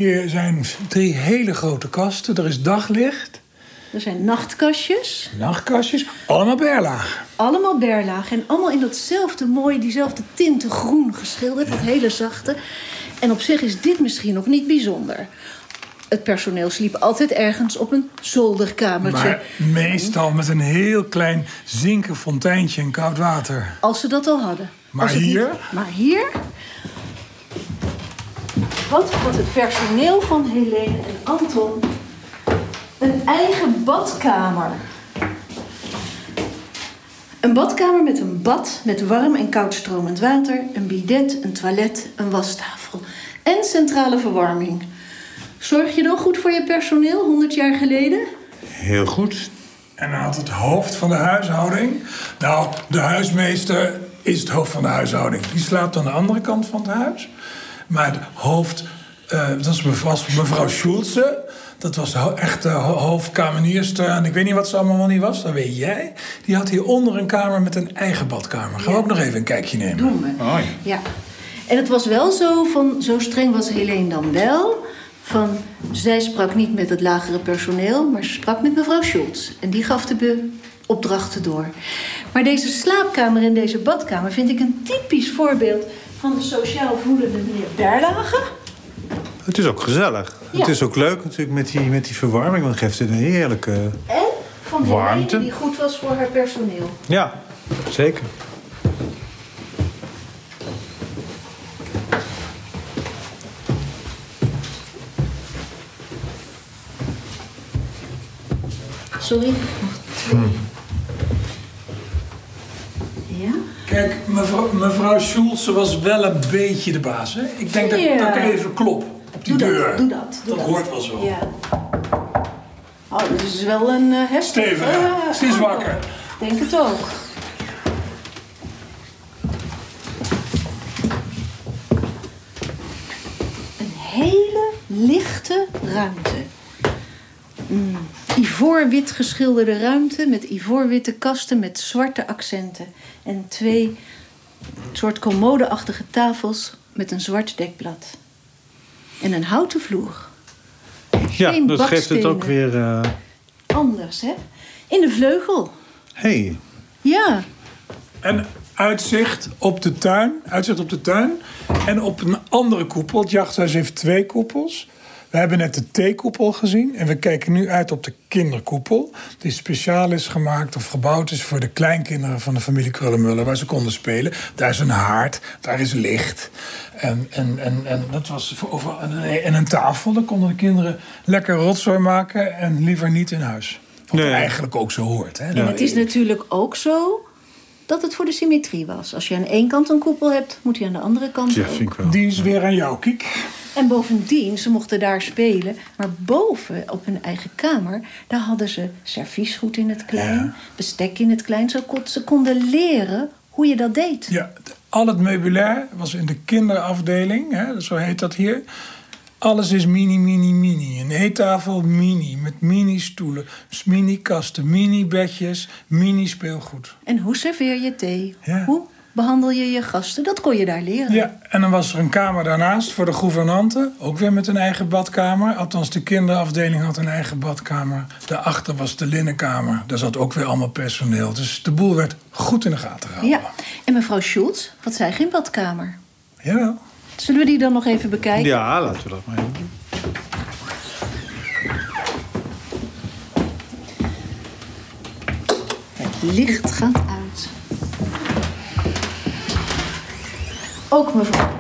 Hier zijn drie hele grote kasten. Er is daglicht, Er zijn nachtkastjes. nachtkastjes, allemaal berlaag. Allemaal berlaag en allemaal in datzelfde mooie, diezelfde tinten groen geschilderd. Dat hele zachte. En op zich is dit misschien nog niet bijzonder. Het personeel sliep altijd ergens op een zolderkamertje. Maar meestal met een heel klein zinken fonteintje en koud water. Als ze dat al hadden. Maar hier? maar hier... Wat had het personeel van Helene en Anton een eigen badkamer. Een badkamer met een bad met warm en koud stromend water, een bidet, een toilet, een wastafel en centrale verwarming. Zorg je dan goed voor je personeel 100 jaar geleden? Heel goed. En dan had het hoofd van de huishouding. Nou, de huismeester is het hoofd van de huishouding. Die slaapt aan de andere kant van het huis. Maar het hoofd, eh, dat was mevrouw Schulze. Dat was de echte ho- hoofdkamerierster. En ik weet niet wat ze allemaal niet was, dat weet jij. Die had hieronder een kamer met een eigen badkamer. Gaan we ook nog even een kijkje nemen. Doen we. Oh, ja. Ja. En het was wel zo van, zo streng was Helene dan wel. Van, zij sprak niet met het lagere personeel, maar ze sprak met mevrouw Schultz. En die gaf de opdrachten door. Maar deze slaapkamer en deze badkamer vind ik een typisch voorbeeld van de sociaal voelende meneer Berlage. Het is ook gezellig. Ja. Het is ook leuk natuurlijk met die, met die verwarming. Want het geeft het een heerlijke... En van Warmte. Die goed was voor haar personeel. Ja, zeker. Sorry. Ja? Kijk, mevrouw, mevrouw Schulze was wel een beetje de baas. Hè? Ik denk dat, Ja. dat ik even klop op die Doe deur. dat, doe dat. Doe dat hoort wel zo. Ja. Oh, dat is wel een eh heftig... Steven, eh, ze is wakker. Denk het ook. Een hele lichte ruimte. Mm, Ivoorwit geschilderde ruimte met ivoorwitte kasten met zwarte accenten. En twee soort commodeachtige tafels met een zwart dekblad. En een houten vloer. Ja, dat geeft het ook weer... eh Anders, hè? In de vleugel. hey, Ja, En uitzicht op de tuin. Uitzicht op de tuin. En op een andere koepel. Het jachthuis heeft twee koepels. We hebben net de theekoepel gezien. En we kijken nu uit op de kinderkoepel. Die speciaal is gemaakt of gebouwd is voor de kleinkinderen van de familie Krullenmuller. Waar ze konden spelen. Daar is een haard. Daar is licht. En, en, en, en dat was voor over, en, en een tafel. Daar konden de kinderen lekker rotzooi maken. En liever niet in huis. Wat Nee. eigenlijk ook zo hoort. Hè? En het is natuurlijk ook zo dat het voor de symmetrie was. Als je aan één kant een koepel hebt, moet je aan de andere kant ja, ook. vind ik wel. Die is weer aan jou, Kiek. En bovendien, ze mochten daar spelen. Maar boven, op hun eigen kamer, daar hadden ze serviesgoed in het klein. Ja. Bestek in het klein. Ze, kon- ze konden leren hoe je dat deed. Ja, al het meubilair was in de kinderafdeling, hè, zo heet dat hier. Alles is mini, mini, mini. Een eettafel mini, met mini-stoelen, mini-kasten, mini-bedjes, mini-speelgoed. En hoe serveer je thee? Ja. Hoe behandel je je gasten? Dat kon je daar leren. Ja, en dan was er een kamer daarnaast voor de gouvernante. Ook weer met een eigen badkamer. Althans, de kinderafdeling had een eigen badkamer. Daarachter was de linnenkamer. Daar zat ook weer allemaal personeel. Dus de boel werd goed in de gaten gehouden. Ja, En mevrouw Schultz had zij geen badkamer. Jawel. Zullen we die dan nog even bekijken? Ja, laten we dat maar even doen. Het licht gaat uit. Ook mevrouw.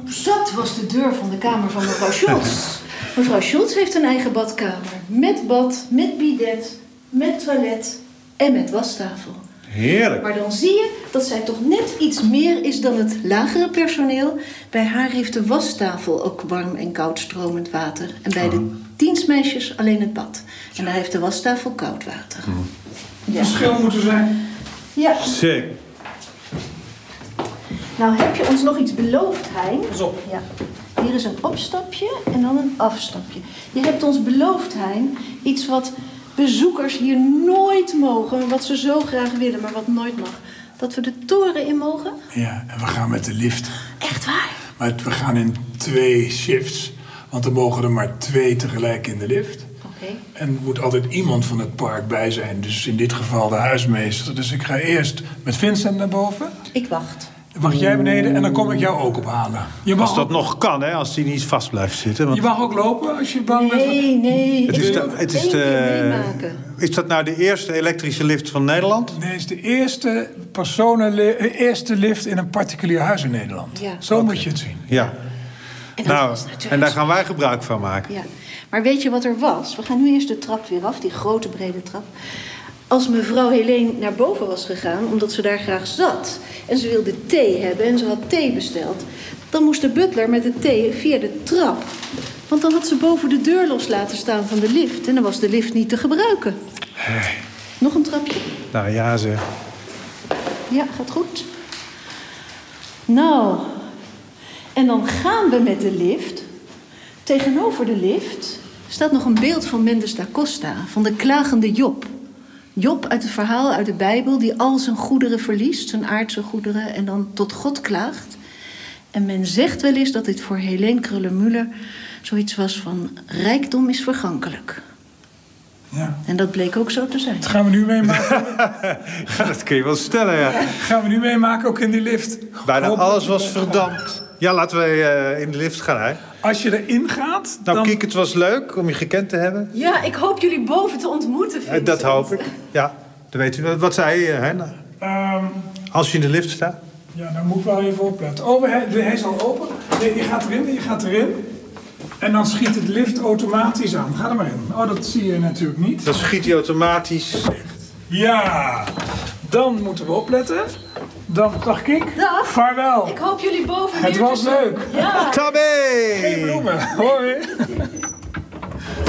Hoe zat was de deur van de kamer van mevrouw Schultz? mevrouw Schultz heeft een eigen badkamer. Met bad, met bidet, met toilet en met wastafel. Heerlijk. Maar dan zie je dat zij toch net iets meer is dan het lagere personeel. Bij haar heeft de wastafel ook warm en koud stromend water. En bij de dienstmeisjes alleen het bad. En daar heeft de wastafel koud water. Ja. Verschil moeten zijn. ja. Zeker. Nou heb je ons nog iets beloofd, Hein. Pas op. Ja. Hier is een opstapje en dan een afstapje. Je hebt ons beloofd, Hein, iets wat bezoekers hier nooit mogen, wat ze zo graag willen, maar wat nooit mag. Dat we de toren in mogen. Ja, en we gaan met de lift. Echt waar? Maar we gaan in twee shifts. Want er mogen er maar twee tegelijk in de lift. Oké. En er moet altijd iemand van het park bij zijn. Dus in dit geval de huismeester. Dus ik ga eerst met Vincent naar boven. Ik wacht. Mag jij beneden en dan kom ik jou ook ophalen. Je mag, Als dat ook, nog kan, hè, als die niet vast blijft zitten. Want je mag ook lopen als je bang bent. Nee, nee. het is, de, het is, de, meemaken. is dat nou de eerste elektrische lift van Nederland? Nee, het is de eerste, personenli- eh, eerste lift in een particulier huis in Nederland. Ja. Zo moet je het zien. Ja. En Nou, en daar gaan wij gebruik van maken. Ja, maar weet je wat er was? We gaan nu eerst de trap weer af, die grote brede trap. Als mevrouw Helene naar boven was gegaan, omdat ze daar graag zat... en ze wilde thee hebben en ze had thee besteld... dan moest de butler met de thee via de trap. Want dan had ze boven de deur los laten staan van de lift... en dan was de lift niet te gebruiken. Nog een trapje? Nou ja, zeg. Ja, gaat goed. Nou, en dan gaan we met de lift. Tegenover de lift staat nog een beeld van Mendes da Costa, van de klagende Job. Job uit het verhaal uit de Bijbel, die al zijn goederen verliest, zijn aardse goederen, en dan tot God klaagt. En men zegt wel eens dat dit voor Helene Kruller-Müller zoiets was van rijkdom is vergankelijk. Ja. En dat bleek ook zo te zijn. Dat gaan we nu meemaken. Ja, dat kun je wel stellen, ja. gaan we nu meemaken, ook in die lift. Bijna alles was verdampt. Ja, laten we eh, in de lift gaan, hè. Als je erin gaat, Nou, dan... Kiek, het was leuk om je gekend te hebben. Ja, ik hoop jullie boven te ontmoeten, Eh, Vincent. dat hoop ik. Ja, dan weet u. Wat zei je, hè? Nou, Ehm, Als je in de lift staat. ja, dan moet ik wel even opletten. Oh, hij, hij is al open. Nee, je gaat erin, je gaat erin. En dan schiet het lift automatisch aan. Ga er maar in. Oh, dat zie je natuurlijk niet. Dan schiet hij automatisch. Ja, dan moeten we opletten. Dan, dag Kik. Dag. Vaarwel. Ik hoop jullie boven Het weer was te zien. leuk. Ja. Tabé! Geen bloemen. Hoi.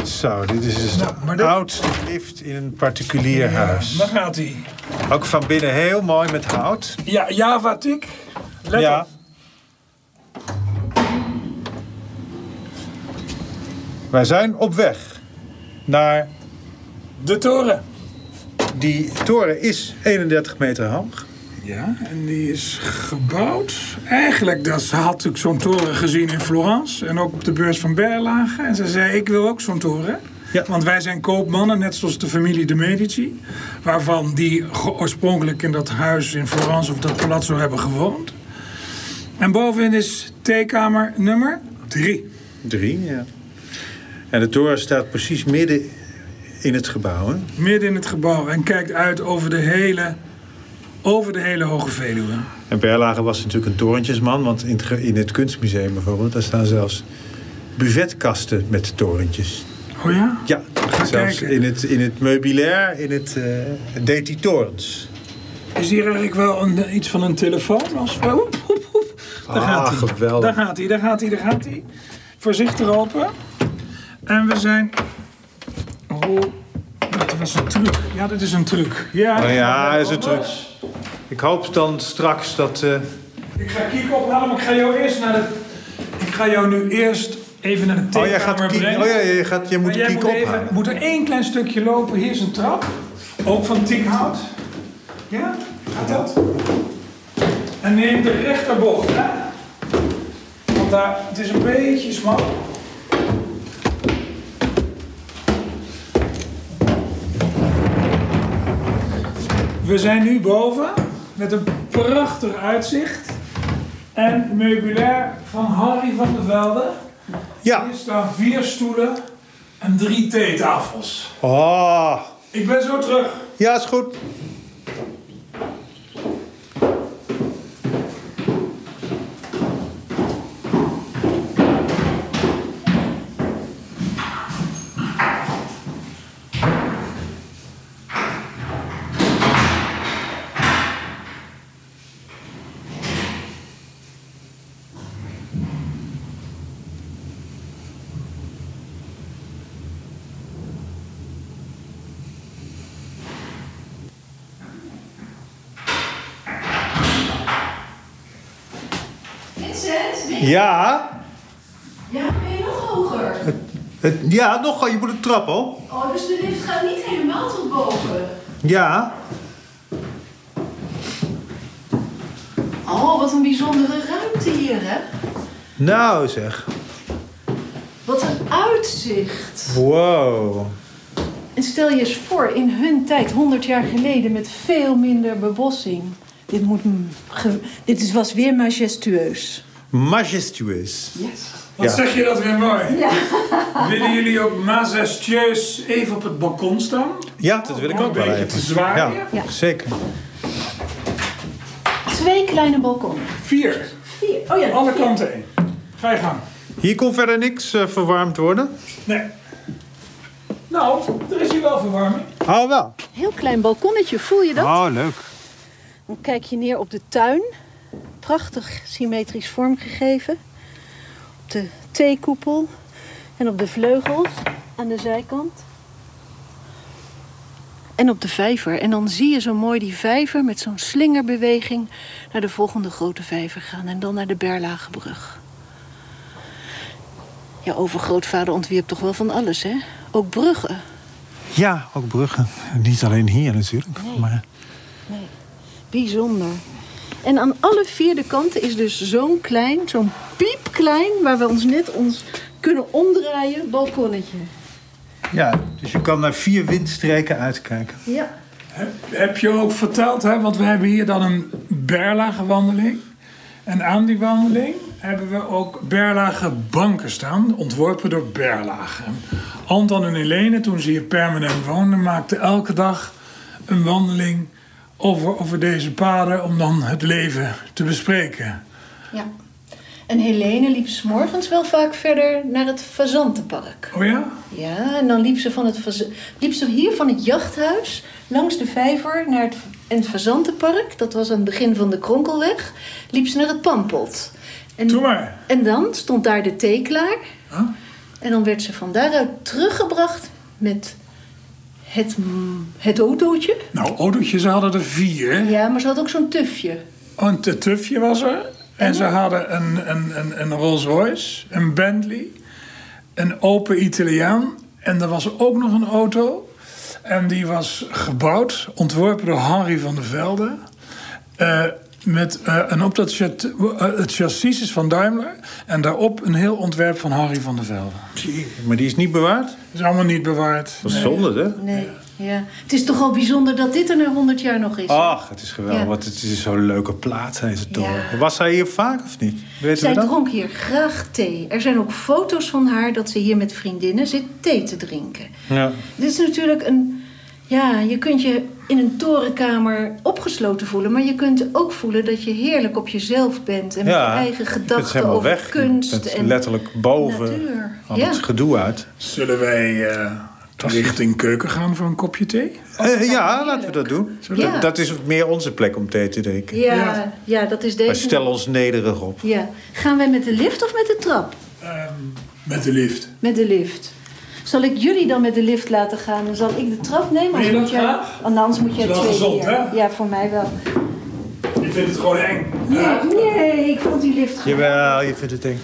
Zo, dit is dus Nou, de dit- oudste lift in een particulier huis. Dan gaat hij. Ook van binnen heel mooi met hout. Ja, Java Tik. Let ja. op. Wij zijn op weg naar De toren. die toren is 31 meter hoog. Ja, en die is gebouwd. Eigenlijk, dat, had natuurlijk zo'n toren gezien in Florence. En ook op de beurs van Berlage. En ze zei, ik wil ook zo'n toren. Ja. Want wij zijn koopmannen, net zoals de familie de Medici. Waarvan die oorspronkelijk in dat huis in Florence of dat palazzo hebben gewoond. En bovenin is theekamer nummer drie. Drie, ja. En de toren staat precies midden in het gebouw. Hè? Midden in het gebouw. En kijkt uit over de hele, over de hele Hoge Veluwe. En Berlage was natuurlijk een torentjesman. Want in het, in het kunstmuseum bijvoorbeeld... daar staan zelfs buvetkasten met torentjes. Oh ja? Ja, zelfs kijken. in het, in het meubilair in het, eh deed hij torens. Is hier eigenlijk wel een, iets van een telefoon? Als oep, oep, oep. Daar Ah, gaat hij. geweldig. Daar gaat hij, daar gaat hij, daar gaat hij. Voorzichtig open. En we zijn... Oh, dat was een truc. Ja, dat is een truc. Ja, Oh ja, ik is het truc. Ik hoop dan straks dat... eh, Ik ga Kiek ophalen, maar ik ga jou eerst naar de... Ik ga jou nu eerst even naar de oh, jij gaat theekamer kiek, brengen. oh ja, je, gaat, je moet kiek moet, even, ophalen. moet er één klein stukje lopen. Hier is een trap. Ook van teakhout. Ja? Gaat dat? En neem de rechterbocht, hè? Want daar, het is een beetje smal. We zijn nu boven met een prachtig uitzicht. En meubilair van Harry van der Velde. Ja. Hier staan vier stoelen en drie theetafels. Oh. Ik ben zo terug. Ja, is goed. Vincent, Ja. ja, ben je nog hoger? Het, ja, nog. Je moet de trap op. Oh, dus de lift gaat niet helemaal tot boven. Ja. Oh, wat een bijzondere ruimte hier, hè? Nou zeg. Wat een uitzicht. Wow. En stel je eens voor, in hun tijd, 100 jaar geleden, met veel minder bebossing. Dit, moet, dit is, was weer majestueus. Majestueus. Yes. Wat Ja. zeg je dat weer mooi. Ja. Willen jullie ook majestueus even op het balkon staan? Ja, dat wil ik ook een wel beetje even. te zwaaien? Ja, Ja. zeker. Twee kleine balkonnen. Vier. Vier. Oh ja, Alle vier. kanten in. Ga je gang. Hier kon verder niks eh, verwarmd worden. Nee. Nou, er is hier wel verwarming. Oh, wel. Heel klein balkonnetje, voel je dat? Oh, leuk. Dan kijk je neer op de tuin. Prachtig symmetrisch vormgegeven. Op de theekoepel en op de vleugels aan de zijkant. En op de vijver. En dan zie je zo mooi die vijver met zo'n slingerbeweging naar de volgende grote vijver gaan. En dan naar de Berlagebrug. Ja, overgrootvader ontwierp toch wel van alles, hè? Ook bruggen. Ja, ook bruggen. Niet alleen hier natuurlijk. Nee. Maar Nee, bijzonder. En aan alle vier de kanten is dus zo'n klein, zo'n piepklein, waar we ons net ons kunnen omdraaien, balkonnetje. ja, dus je kan naar vier windstreken uitkijken. Ja. Heb, heb je ook verteld, hè? want we hebben hier dan een Berlage-wandeling. En aan die wandeling hebben we ook Berlage banken staan, ontworpen door Berlage. Anton en Helene, toen ze hier permanent woonden, maakten elke dag een wandeling over, over deze paden om dan het leven te bespreken. ja. En Helene liep 's morgens wel vaak verder naar het Fazantenpark. Oh ja? Ja, en dan liep ze, van het, liep ze hier van het jachthuis langs de vijver naar het, en het Fazantenpark. Dat was aan het begin van de Kronkelweg. Liep ze naar het Pampot. En, Doe maar. en dan stond daar de thee klaar. Huh? En dan werd ze van daaruit teruggebracht met het, het autootje. Nou, autootjes ze hadden er vier. Ja, maar ze had ook zo'n tufje. Een te- tufje was er. En ze hadden een, een, een, een Rolls Royce, een Bentley, een open Italiaan. En er was ook nog een auto. En die was gebouwd, ontworpen door Henry van der Velde. Eh, met, eh, en op dat chat, eh, het chassis is van Daimler. En daarop een heel ontwerp van Henry van der Velde. Zie, maar die is niet bewaard? Dat is allemaal niet bewaard. Dat is Nee. zonde, hè? Nee, ja. Het is toch al bijzonder dat dit er na 100 jaar nog is. Ach, het is geweldig. Ja. Want het is zo'n leuke plaats, deze toren. Ja. Was hij hier vaak of niet? Weten Zij we dat? dronk hier graag thee. Er zijn ook foto's van haar dat ze hier met vriendinnen zit thee te drinken. Ja. Dit is natuurlijk een. Ja, je kunt je in een torenkamer opgesloten voelen, maar je kunt ook voelen dat je heerlijk op jezelf bent en met je eigen gedachten over weg. kunst Je bent en letterlijk boven natuur. al Ja. het gedoe uit. Zullen wij eh, richting keuken gaan voor een kopje thee? Eh, ja, laten we dat doen. Ja. Dat, dat is meer onze plek om thee te drinken. Ja, Ja. ja. dat is deze. Wij stellen ons nederig op. Ja. Gaan wij met de lift of met de trap? Ehm, met de lift. Met de lift. Zal ik jullie dan met de lift laten gaan en zal ik de trap nemen? Wil je Anders dat moet jij- graag? Anders moet jij Is wel twee gezond, keer. hè? Ja, voor mij wel. Je vindt het gewoon eng. Nee, nee, ik vond die lift goed. Jawel, je vindt het eng.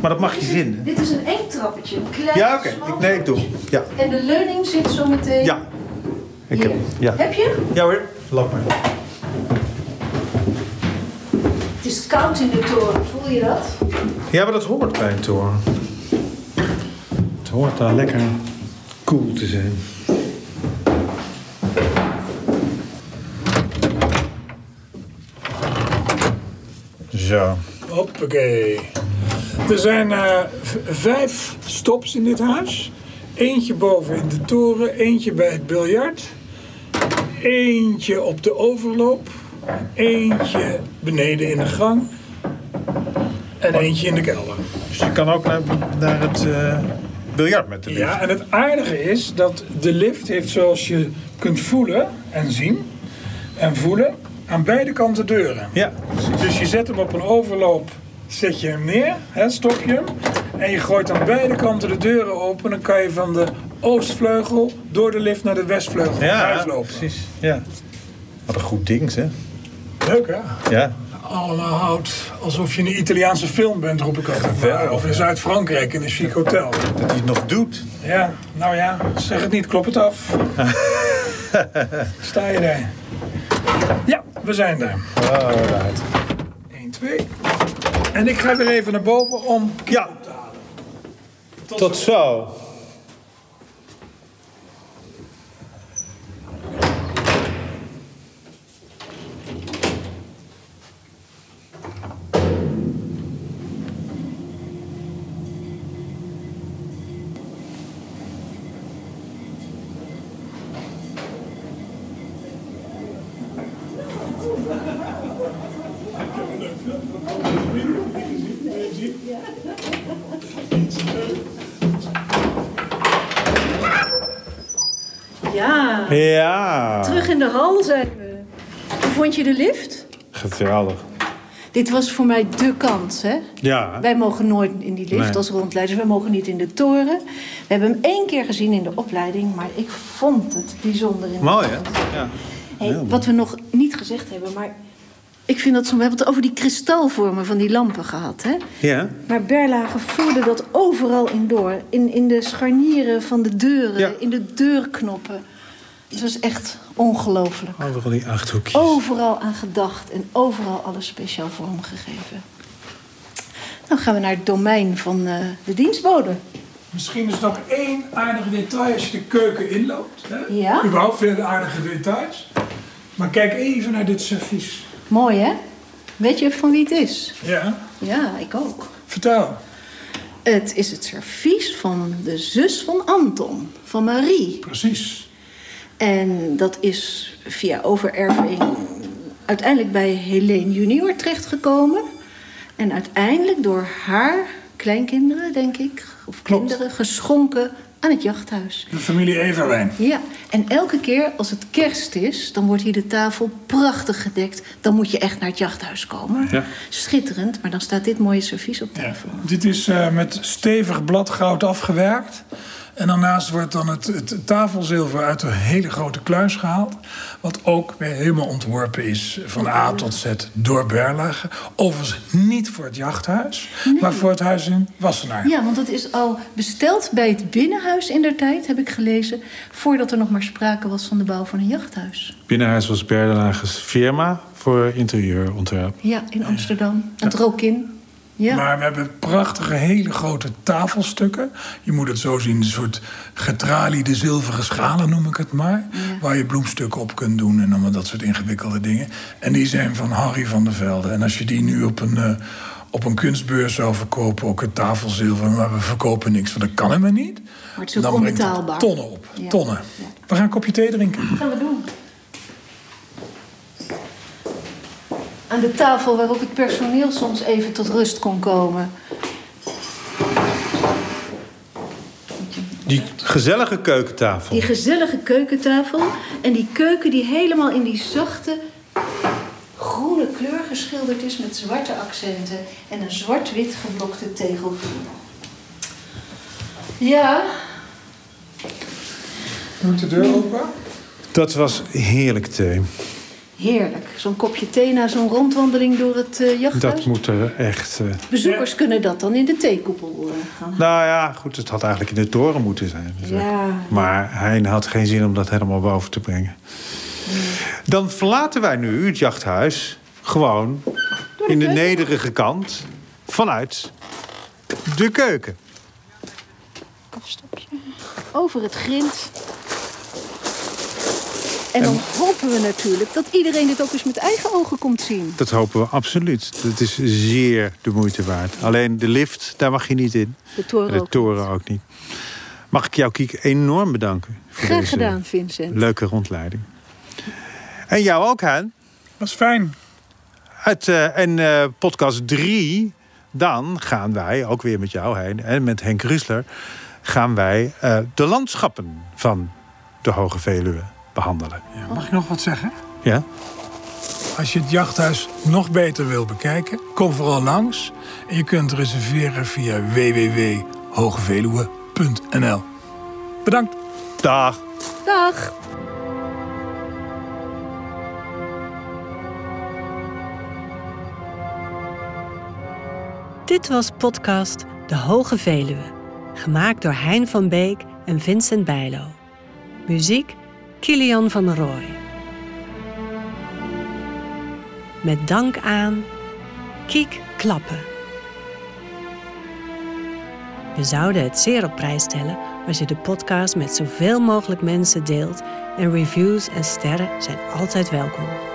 Maar dat mag je vinden. Dit is een eng trappetje. Een klein, Ja, oké. Ik- Nee, ik doe. Ja. En de leuning zit zo meteen. Ja. Ik heb, ja. Heb je? ja hoor, laat maar. Het is koud in de toren, voel je dat? Ja, maar dat hoort bij een toren. Het hoort daar lekker cool te zijn. Zo. Hoppakee. Er zijn eh, vijf stops in dit huis. Eentje boven in de toren, eentje bij het biljart, eentje op de overloop, eentje beneden in de gang en eentje in de kelder. Dus je kan ook naar, naar het eh, biljart met de lift. Ja, en het aardige is dat de lift heeft zoals je kunt voelen en zien en voelen aan beide kanten deuren. Ja, Dus je zet hem op een overloop, zet je hem neer, hè, stop je hem. En je gooit aan beide kanten de deuren open. Dan kan je van de oostvleugel door de lift naar de westvleugel ja huis lopen. precies. Ja. Wat een goed ding, hè? Leuk hè? Ja. Allemaal hout alsof je in een Italiaanse film bent, roep ik altijd. Geweldig. Of in Zuid-Frankrijk in een chic hotel. Dat hij het nog doet. Ja, nou ja, zeg het niet, klop het af. Sta je daar? Ja, we zijn daar. Oh, right. 1, 2. En ik ga weer even naar boven om Ja. Tot zo. Ja, Ja. terug in de hal zijn we. Hoe vond je de lift? Geweldig. Dit was voor mij dé kans, hè? Ja. Wij mogen nooit in die lift Nee. als rondleiders. We mogen niet in de toren. We hebben hem één keer gezien in de opleiding, maar ik vond het bijzonder. In Mooi, hè? Ja. Hey, wat we nog niet gezegd hebben, maar ik vind dat zo. We hebben het over die kristalvormen van die lampen gehad, hè? Ja. Maar Berlage voerde dat overal in door. In, in de scharnieren van de deuren, Ja. in de deurknoppen. Het was echt ongelooflijk. Overal die acht hoekjes. Overal aan gedacht en overal alles speciaal vormgegeven. Dan gaan we naar het domein van eh, de dienstbode. Misschien is nog één aardig detail als je de keuken inloopt. Hè? Ja. Überhaupt veel aardige details. Maar kijk even naar dit servies. Mooi, hè? Weet je van wie het is? Ja, Ja, ik ook. vertel. Het is het servies van de zus van Anton, van Marie. Precies. En dat is via overerving uiteindelijk bij Helene junior terechtgekomen. En uiteindelijk door haar kleinkinderen, denk ik, of Klopt. kinderen, geschonken aan het jachthuis. De familie Everwijn. Ja, en elke keer als het kerst is, dan wordt hier de tafel prachtig gedekt. Dan moet je echt naar het jachthuis komen. Ja. Schitterend, maar dan staat dit mooie servies op Ja. tafel. Dit is eh, met stevig bladgoud afgewerkt. En daarnaast wordt dan het, het tafelzilver uit een hele grote kluis gehaald. Wat ook weer helemaal ontworpen is van A tot Z door Berlage. Overigens niet voor het jachthuis, maar voor het huis in Wassenaar. Ja, want dat is al besteld bij het binnenhuis in der tijd, heb ik gelezen. Voordat er nog maar sprake was van de bouw van een jachthuis. Binnenhuis was Berlage's firma voor interieurontwerp. Ja, in Amsterdam. Het Rokin. Ja. Maar we hebben prachtige, hele grote tafelstukken. Je moet het zo zien, een soort getraliede zilveren schalen noem ik het maar. Waar je bloemstukken op kunt doen en allemaal dat soort ingewikkelde dingen. En die zijn van Harry van der Velde. En als je die nu op een, eh, op een kunstbeurs zou verkopen, ook het tafelzilver, maar we verkopen niks, want dat kan helemaal niet. Maar het is ook Dan brengt het onbetaalbaar. tonnen op. Ja. Tonnen. Ja. We gaan een kopje thee drinken. gaan we doen. Aan de tafel waar ook het personeel soms even tot rust kon komen. Die gezellige keukentafel. Die gezellige keukentafel. En die keuken die helemaal in die zachte groene kleur geschilderd is met zwarte accenten en een zwart-wit geblokte tegelvloer. Ja, Doe ik de deur open? Dat was heerlijk thee. Heerlijk. Zo'n kopje thee na zo'n rondwandeling door het eh, jachthuis. Dat moet er echt... eh, Bezoekers kunnen dat dan in de theekoepel eh, gaan Nou ja, goed, het had eigenlijk in de toren moeten zijn. Ja. Maar hij had geen zin om dat helemaal boven te brengen. Dan verlaten wij nu het jachthuis gewoon in de nederige kant vanuit de keuken. Stapje over het grind. En dan hopen we natuurlijk dat iedereen dit ook eens met eigen ogen komt zien. Dat hopen we absoluut. Dat is zeer de moeite waard. Alleen de lift, daar mag je niet in. De toren En de ook. toren ook niet. Mag ik jou, Kiek, enorm bedanken. Voor Graag deze gedaan, Vincent. Leuke rondleiding. En jou ook, Hein. Dat is fijn. Uit, eh, en eh, podcast 3, dan gaan wij, ook weer met jou, Hein, en met Henk Rusler... gaan wij eh, de landschappen van de Hoge Veluwe behandelen. Ja, mag ik nog wat zeggen? Ja? Als je het jachthuis nog beter wil bekijken, kom vooral langs. En je kunt reserveren via www.hogeveluwe.nl. Bedankt. Dag. Dag! Dit was podcast De Hoge Veluwe, gemaakt door Hein van Beek en Vincent Bijlo. Muziek Kilian van Rooij. Met dank aan Kiek Klappen. We zouden het zeer op prijs stellen als je de podcast met zoveel mogelijk mensen deelt en reviews en sterren zijn altijd welkom.